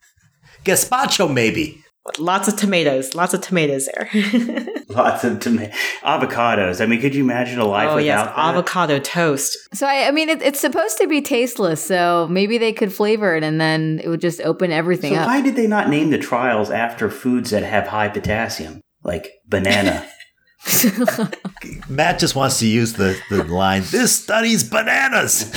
Gazpacho, maybe. Lots of tomatoes. Lots of tomatoes there. Lots of tomato avocados. I mean, could you imagine a life oh without yes, that? avocado toast. So I, I mean, it, it's supposed to be tasteless. So maybe they could flavor it, and then it would just open everything So up. why did they not name the trials after foods that have high potassium, like banana? Matt just wants to use the, the line, this study's bananas.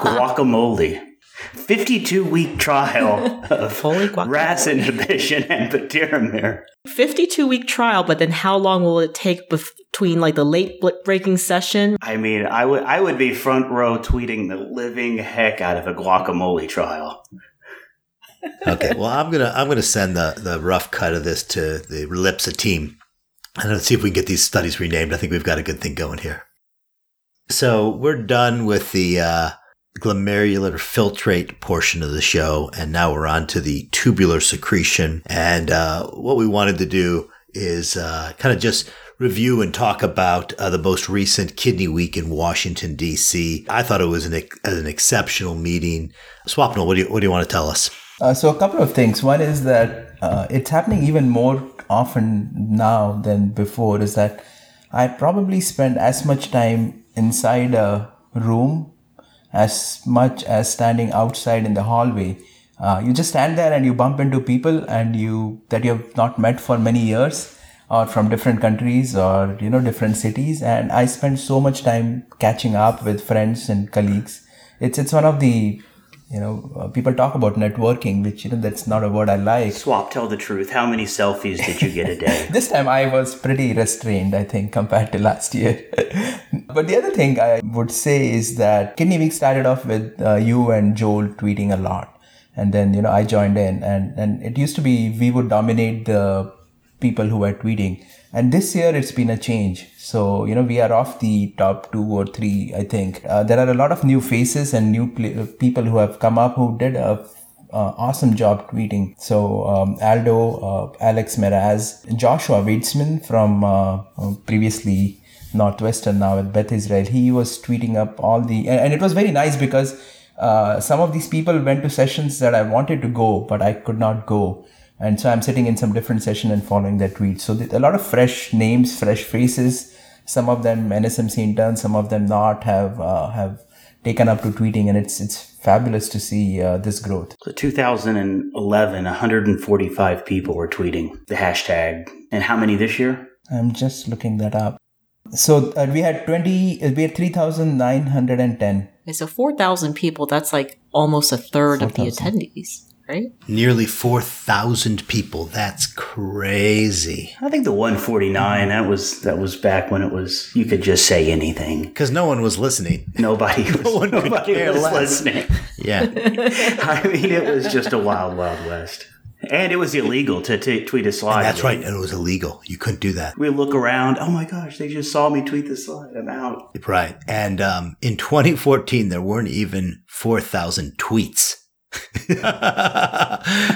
Guacamole. 52 week trial of Holy guacamole. RAS inhibition and patiromer. 52 week trial, but then how long will it take between like the late breaking session? I mean, I would I would be front row tweeting the living heck out of a guacamole trial. okay, well, I'm gonna I'm gonna send the the rough cut of this to the Relipsa team, and let's see if we can get these studies renamed. I think we've got a good thing going here. So we're done with the uh, glomerular filtrate portion of the show, and now we're on to the tubular secretion. And uh, what we wanted to do is uh, kind of just review and talk about uh, the most recent Kidney Week in Washington D.C. I thought it was an an exceptional meeting. Swapnil, what do you what do you want to tell us? Uh, so a couple of things. One is that uh, it's happening even more often now than before. Is that I probably spend as much time inside a room as much as standing outside in the hallway. Uh, you just stand there and you bump into people and you that you have not met for many years or from different countries or you know different cities and i spend so much time catching up with friends and colleagues it's it's one of the you know uh, people talk about networking which you know that's not a word i like Swap, tell the truth. How many selfies did you get a day? this time I was pretty restrained, I think, compared to last year. but the other thing I would say is that Kidney Week started off with uh, you and Joel tweeting a lot. And then, you know, I joined in and, and it used to be we would dominate the people who were tweeting. And this year it's been a change. So, you know, we are off the top two or three, I think. Uh, there are a lot of new faces and new pl- people who have come up who did a uh, awesome job tweeting. So um, Aldo, uh, Alex Meraz, Joshua Weitzman from uh, uh, previously Northwestern, now at Beth Israel, he was tweeting up all the, and, and it was very nice because uh, some of these people went to sessions that I wanted to go, but I could not go. And so I'm sitting in some different session and following that tweet. So a lot of fresh names, fresh faces. Some of them NSMC interns, some of them not have uh, have taken up to tweeting, and it's it's fabulous to see uh, this growth. So 2011, 145 people were tweeting the hashtag. And how many this year? I'm just looking that up. So uh, we had 20, uh, we had 3,910. Okay, so 4,000 people, that's like almost a third of the 4,000. attendees, right? Nearly 4,000 people. That's crazy. I think the 149, that was that was back when it was you could just say anything. Because no one was listening. Nobody was, one could nobody care was less. listening. Yeah. I mean, it was just a wild, wild west. And it was illegal to t- tweet a slide. And that's right. And it was illegal. You couldn't do that. We look around. Oh my gosh, they just saw me tweet the slide. I'm out. Right. And um, in 2014, there weren't even 4,000 tweets.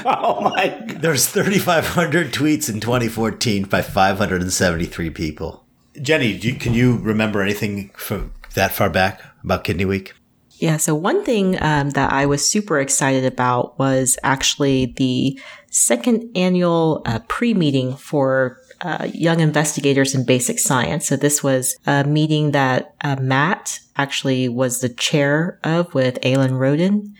oh my God. There's 3,500 tweets in 2014 by 573 people. Jennie, you, can you remember anything from that far back about Kidney Week? Yeah, so one thing um, that I was super excited about was actually the second annual uh, pre meeting for uh, young investigators in basic science. So this was a meeting that uh, Matt actually was the chair of with Aylin Rodan.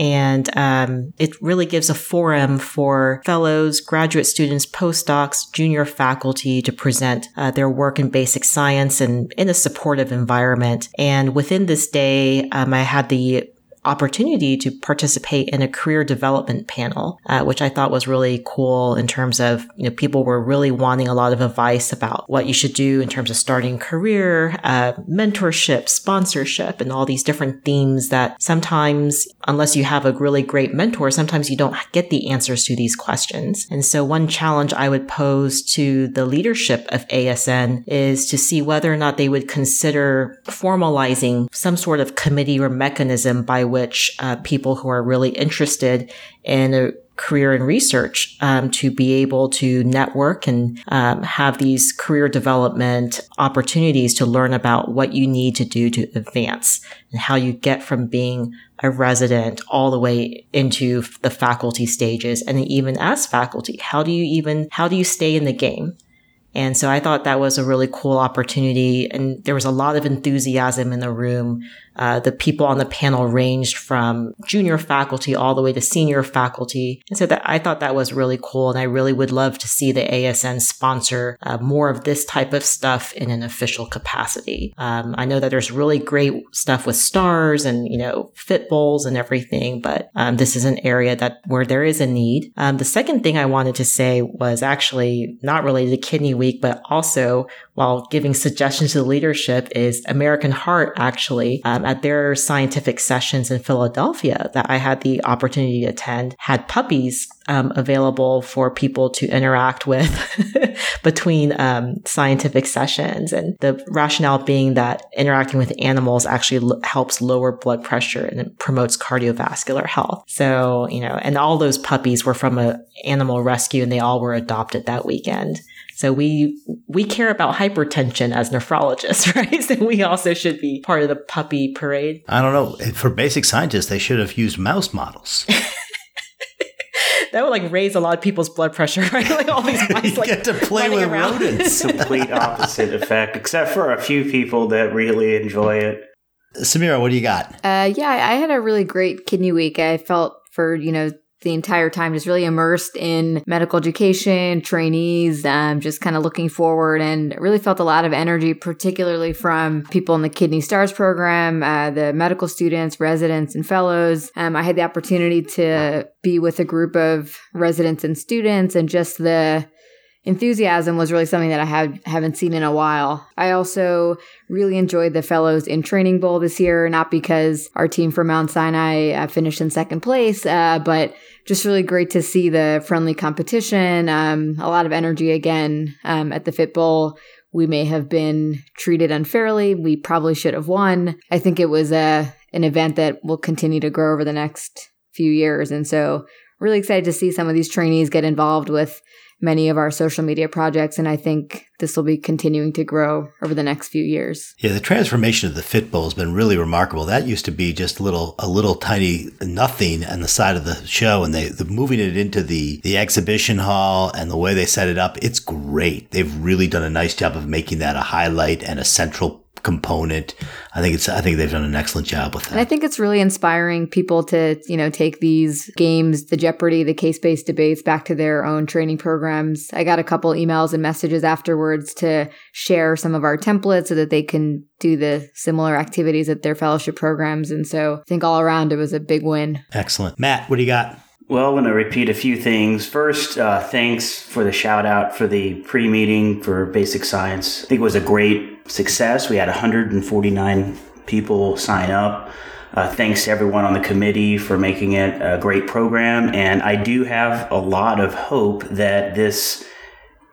And um, it really gives a forum for fellows, graduate students, postdocs, junior faculty to present uh, their work in basic science and in a supportive environment. And within this day, um, I had the opportunity to participate in a career development panel, uh, which I thought was really cool in terms of, you know, people were really wanting a lot of advice about what you should do in terms of starting career, uh, mentorship, sponsorship, and all these different themes that sometimes, unless you have a really great mentor, sometimes you don't get the answers to these questions. And so one challenge I would pose to the leadership of ASN is to see whether or not they would consider formalizing some sort of committee or mechanism by which uh, people who are really interested in a career in research um, to be able to network and um, have these career development opportunities to learn about what you need to do to advance and how you get from being a resident all the way into the faculty stages and even as faculty how do you even how do you stay in the game and so I thought that was a really cool opportunity. And there was a lot of enthusiasm in the room uh, the people on the panel ranged from junior faculty all the way to senior faculty. And so that I thought that was really cool. And I really would love to see the ASN sponsor uh, more of this type of stuff in an official capacity. Um, I know that there's really great stuff with stars and, you know, fit bowls and everything, but um, this is an area that where there is a need. Um, the second thing I wanted to say was actually not related to Kidney Week, but also while giving suggestions to the leadership is American Heart actually um, at their scientific sessions in Philadelphia that I had the opportunity to attend had puppies um, available for people to interact with between um, scientific sessions. And the rationale being that interacting with animals actually l- helps lower blood pressure and it promotes cardiovascular health. So, you know, and all those puppies were from an animal rescue and they all were adopted that weekend. So we we care about hypertension as nephrologists, right? So we also should be part of the puppy parade. I don't know. For basic scientists, they should have used mouse models. that would like raise a lot of people's blood pressure, right? Like all these mice like get to play with around. rodents. Complete opposite effect, except for a few people that really enjoy it. Samira, what do you got? Uh, yeah, I had a really great kidney week. I felt for, you know, the entire time just really immersed in medical education, trainees, um, just kind of looking forward and really felt a lot of energy, particularly from people in the Kidney Stars program, uh, the medical students, residents, and fellows. Um, I had the opportunity to be with a group of residents and students and just the enthusiasm was really something that I have haven't seen in a while. I also really enjoyed the Fellows in Training Bowl this year, not because our team from Mount Sinai uh, finished in second place, uh, but just really great to see the friendly competition. Um, a lot of energy again um, at the Fit Bowl. We may have been treated unfairly. We probably should have won. I think it was a uh, an event that will continue to grow over the next few years, and so really excited to see some of these trainees get involved with many of our social media projects. And I think this will be continuing to grow over the next few years. Yeah, the transformation of the Fit Bowl has been really remarkable. That used to be just a little, a little tiny nothing on the side of the show, and they the moving it into the the exhibition hall and the way they set it up. It's great. They've really done a nice job of making that a highlight and a central component. I think it's I think they've done an excellent job with that. And I think it's really inspiring people to, you know, take these games, the Jeopardy, the case-based debates back to their own training programs. I got a couple emails and messages afterwards to share some of our templates so that they can do the similar activities at their fellowship programs and so I think all around it was a big win. Excellent. Matt, what do you got? Well, I'm going to repeat a few things. First, uh, thanks for the shout out for the pre meeting for basic science. I think it was a great success. We had 149 people sign up. Uh, thanks to everyone on the committee for making it a great program. And I do have a lot of hope that this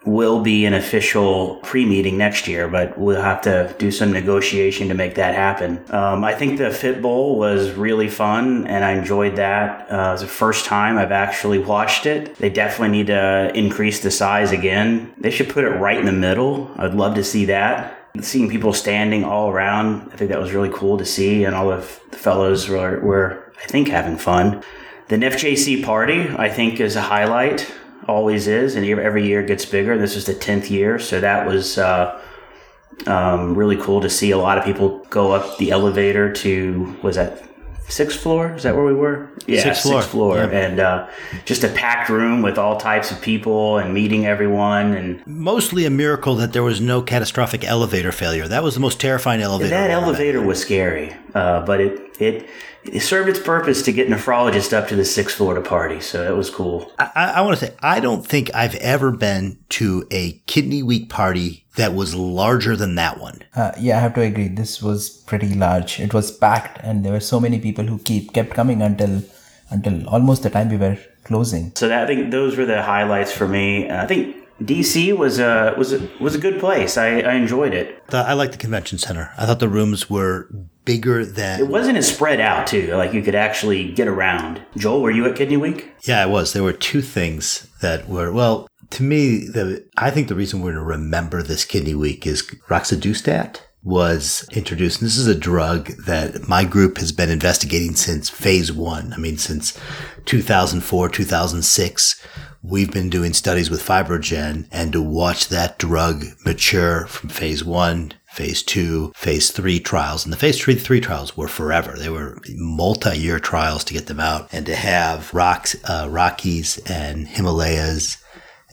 will be an official pre-meeting next year, but we'll have to do some negotiation to make that happen. Um, I think the Fit Bowl was really fun, and I enjoyed that. Uh, it was the first time I've actually watched it. They definitely need to increase the size again. They should put it right in the middle. I'd love to see that. Seeing people standing all around, I think that was really cool to see, and all of the fellows were, were I think, having fun. The NephJC party, I think, is a highlight always is, and every year gets bigger. This is the tenth year, so that was uh, um, really cool to see. A lot of people go up the elevator to was that sixth floor? Is that where we were? Yeah, Sixth floor. floor, Yeah. and uh, just a packed room with all types of people and meeting everyone and. Mostly a miracle that there was no catastrophic elevator failure. That was the most terrifying elevator. That I've ever been. elevator was scary, uh, but it, it it served its purpose to get nephrologists up to the sixth floor to party, so that was cool. I, I want to say, I don't think I've ever been to a kidney week party that was larger than that one. Uh, yeah, I have to agree. This was pretty large. It was packed, and there were so many people who keep kept coming until until almost the time we were closing. So that, I think those were the highlights for me. Uh, I think DC was a was a, was a good place. I, I enjoyed it. The, I like the convention center. I thought the rooms were bigger than. It wasn't as spread out too. Like you could actually get around. Joel, were you at Kidney Week? Yeah, I was. There were two things that were, well, to me, the I think the reason we're going to remember this kidney week is roxadustat was introduced. And this is a drug that my group has been investigating since phase one. I mean, since 2004, 2006. We've been doing studies with Fibrogen and to watch that drug mature from phase one, phase two, phase three trials. And the phase three, three trials were forever. They were multi-year trials to get them out and to have rocks, uh, Rockies and Himalayas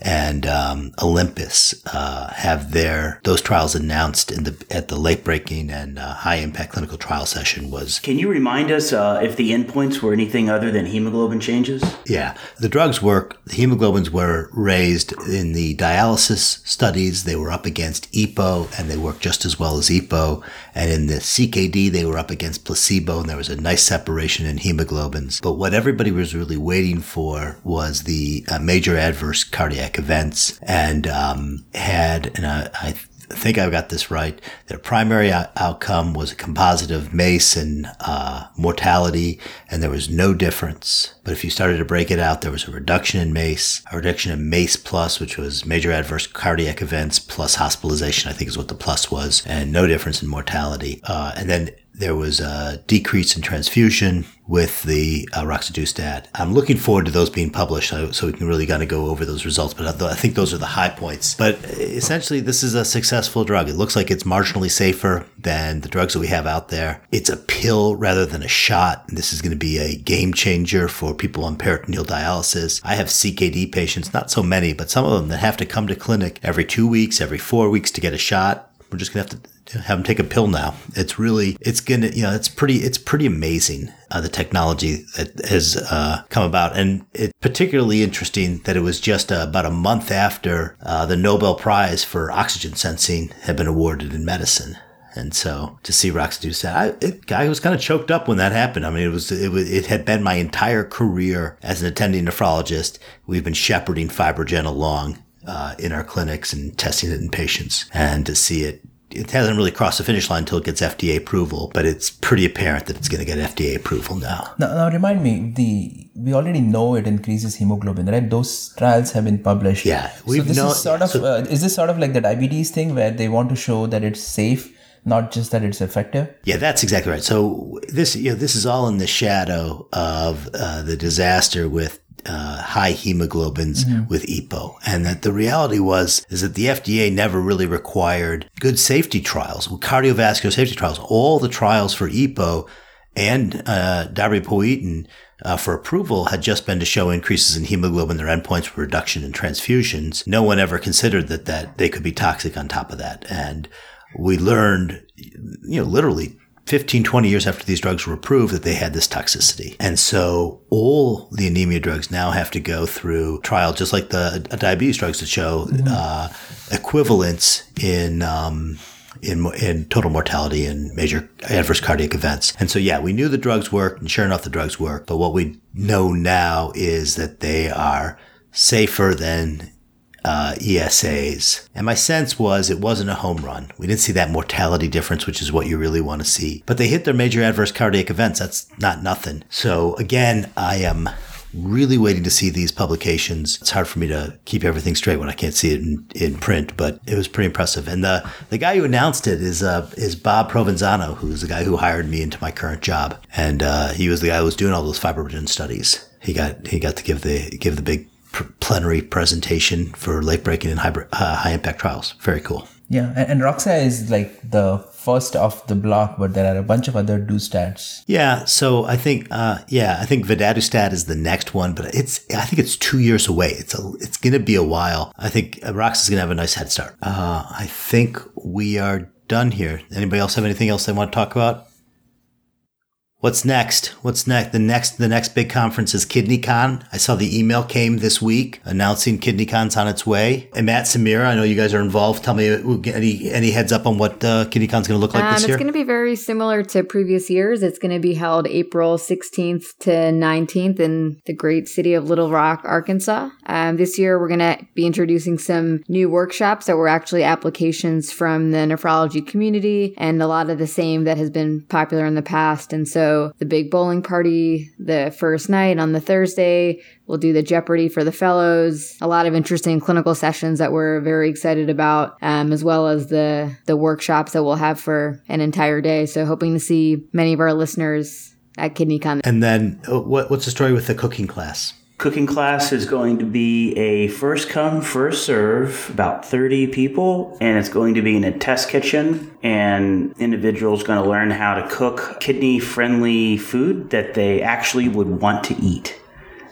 and um, Olympus uh, have their those trials announced in the at the late breaking and uh, high impact clinical trial session was Can you remind us uh, if the endpoints were anything other than hemoglobin changes? Yeah, the drugs work. The hemoglobins were raised in the dialysis studies. They were up against EPO, and they worked just as well as EPO. And in the CKD, they were up against placebo, and there was a nice separation in hemoglobins. But what everybody was really waiting for was the uh, major adverse cardiac events, and um, had, and I, I think I've got this right. Their primary out- outcome was a composite of MACE and uh, mortality, and there was no difference. But if you started to break it out, there was a reduction in MACE, a reduction in MACE plus, which was major adverse cardiac events plus hospitalization, I think is what the plus was, and no difference in mortality. Uh, and then there was a decrease in transfusion with the uh, roxadustat. I'm looking forward to those being published so, so we can really kind of go over those results. But I, I think those are the high points. But essentially, this is a successful drug. It looks like it's marginally safer than the drugs that we have out there. It's a pill rather than a shot. This is going to be a game changer for people on peritoneal dialysis. I have CKD patients, not so many, but some of them that have to come to clinic every two weeks, every four weeks to get a shot. We're just going to have to have them take a pill now. It's really, it's gonna, you know, it's pretty, it's pretty amazing uh, the technology that has uh, come about, and it's particularly interesting that it was just uh, about a month after uh, the Nobel Prize for oxygen sensing had been awarded in medicine. And so to see roxadustat, I, it, I was kind of choked up when that happened. I mean, it was, it was, it had been my entire career as an attending nephrologist. We've been shepherding Fibrogen along uh, in our clinics and testing it in patients, and to see it it hasn't really crossed the finish line until it gets FDA approval, but it's pretty apparent that it's going to get FDA approval now. Now, now remind me, the we already know it increases hemoglobin, right? Those trials have been published. Yeah, we've so this is sort of so- uh, is this sort of like the diabetes thing where they want to show that it's safe, not just that it's effective. Yeah, that's exactly right. So this, you know, this is all in the shadow of uh, the disaster with uh, high hemoglobins with EPO, and that the reality was is that the FDA never really required good safety trials, cardiovascular safety trials. All the trials for EPO and uh, darbepoetin uh, for approval had just been to show increases in hemoglobin. Their endpoints were reduction in transfusions. No one ever considered that that they could be toxic on top of that, and we learned, you know, literally 15, 20 years after these drugs were approved that they had this toxicity. And so all the anemia drugs now have to go through trial, just like the uh, diabetes drugs that show uh, equivalence in um, in, in total mortality and major adverse cardiac events. And so, yeah, we knew the drugs worked, and sure enough, the drugs work. But what we know now is that they are safer than uh, ESAs. And my sense was it wasn't a home run. We didn't see that mortality difference, which is what you really want to see. But they hit their major adverse cardiac events. That's not nothing. So again, I am really waiting to see these publications. It's hard for me to keep everything straight when I can't see it in, in print, but it was pretty impressive. And the, the guy who announced it is uh, is Bob Provenzano, who's the guy who hired me into my current job, and uh, he was the guy who was doing all those fibrogen studies. He got he got to give the give the big plenary presentation for late breaking and high, uh, high impact trials. Very cool. Yeah, and, and Roxa is like the first off the block, but there are a bunch of other do stats. Yeah, so I think, uh, yeah, I think Vadadustat is the next one, but it's, I think it's two years away. It's a, it's going to be a while. I think Roxa is going to have a nice head start. Uh, I think we are done here. Anybody else have anything else they want to talk about? What's next? What's next? The next the next big conference is KidneyCon. I saw the email came this week announcing KidneyCon's on its way. And Matt Samira, I know you guys are involved. Tell me any any heads up on what uh, KidneyCon's going to look like um, this year. It's going to be very similar to previous years. It's going to be held April 16th to 19th in the great city of Little Rock, Arkansas. Um, this year we're going to be introducing some new workshops that were actually applications from the nephrology community and a lot of the same that has been popular in the past. And so the big bowling party the first night on the Thursday. We'll do the Jeopardy for the fellows. A lot of interesting clinical sessions that we're very excited about, um, as well as the the workshops that we'll have for an entire day. So hoping to see many of our listeners at KidneyCon. And then, uh, what, what's the story with the cooking class? Cooking class is going to be a first come, first serve, about 30 people, and it's going to be in a test kitchen. And individuals going to learn how to cook kidney friendly food that they actually would want to eat.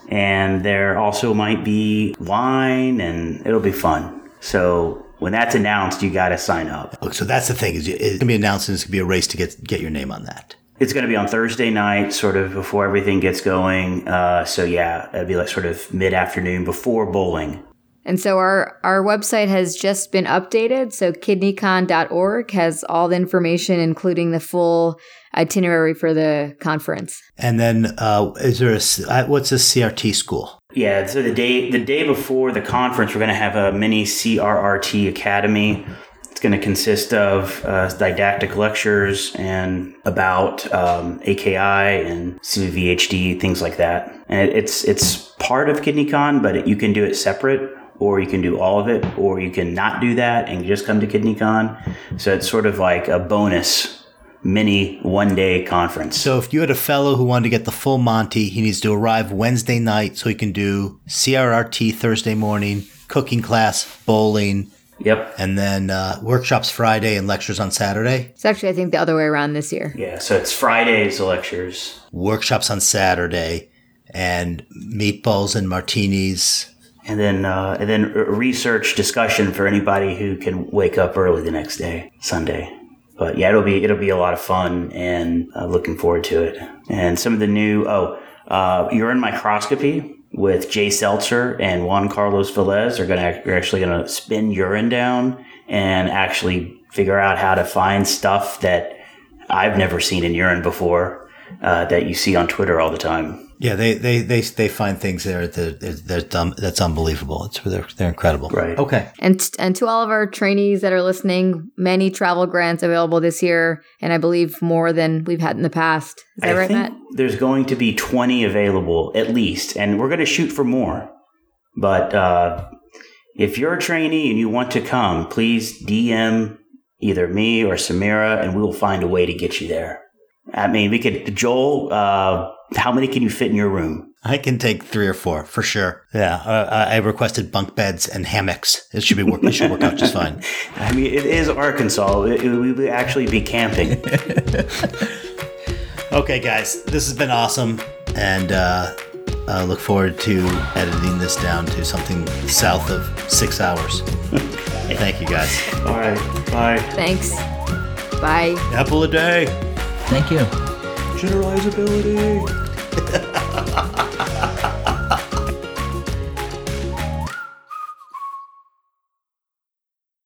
And there also might be wine, and it'll be fun. So when that's announced, you got to sign up. So that's the thing is it's to be announced, and it's to be a race to get get your name on that. It's going to be on Thursday night, sort of before everything gets going. Uh, so yeah, it'd be like sort of mid afternoon before bowling. And so our, our website has just been updated. So kidneycon.org has all the information, including the full itinerary for the conference. And then, uh, is there a uh, what's a CRRT school? Yeah, so the day the day before the conference, we're going to have a mini CRRT academy going to consist of uh, didactic lectures and about um, AKI and CVVHD, things like that. And it's it's part of KidneyCon, but it, you can do it separate, or you can do all of it, or you can not do that and just come to KidneyCon. So it's sort of like a bonus mini one day conference. So if you had a fellow who wanted to get the full Monty, he needs to arrive Wednesday night so he can do CRRT Thursday morning, cooking class, bowling, Yep. And then uh, workshops Friday and lectures on Saturday. It's actually, I think, the other way around this year. Yeah. So it's Fridays lectures, workshops on Saturday, and meatballs and martinis. And then, uh, and then research discussion for anybody who can wake up early the next day, Sunday. But yeah, it'll be it'll be a lot of fun, and uh, looking forward to it. And some of the new oh, uh, urine microscopy with Jay Seltzer and Juan Carlos Velez are going to are actually going to spin urine down and actually figure out how to find stuff that I've never seen in urine before uh, that you see on Twitter all the time. Yeah, they they they, they find things there that they're dumb, that's unbelievable. It's they're, they're incredible. Right. Okay. And and to all of our trainees that are listening, many travel grants available this year, and I believe more than we've had in the past. Is that I right, Matt? There's going to be 20 available at least, and we're going to shoot for more. But uh, if you're a trainee and you want to come, please DM either me or Samira, and we will find a way to get you there. I mean, we could Joel. Uh, how many can you fit in your room? I can take three or four for sure. Yeah, uh, I requested bunk beds and hammocks. It should be work. It should work out just fine. I mean, it is Arkansas. It, it, we would actually be camping. okay, guys, this has been awesome, and uh, I look forward to editing this down to something south of six hours. Thank you, guys. All right, bye. Thanks. Bye. Apple a day. Thank you generalizability.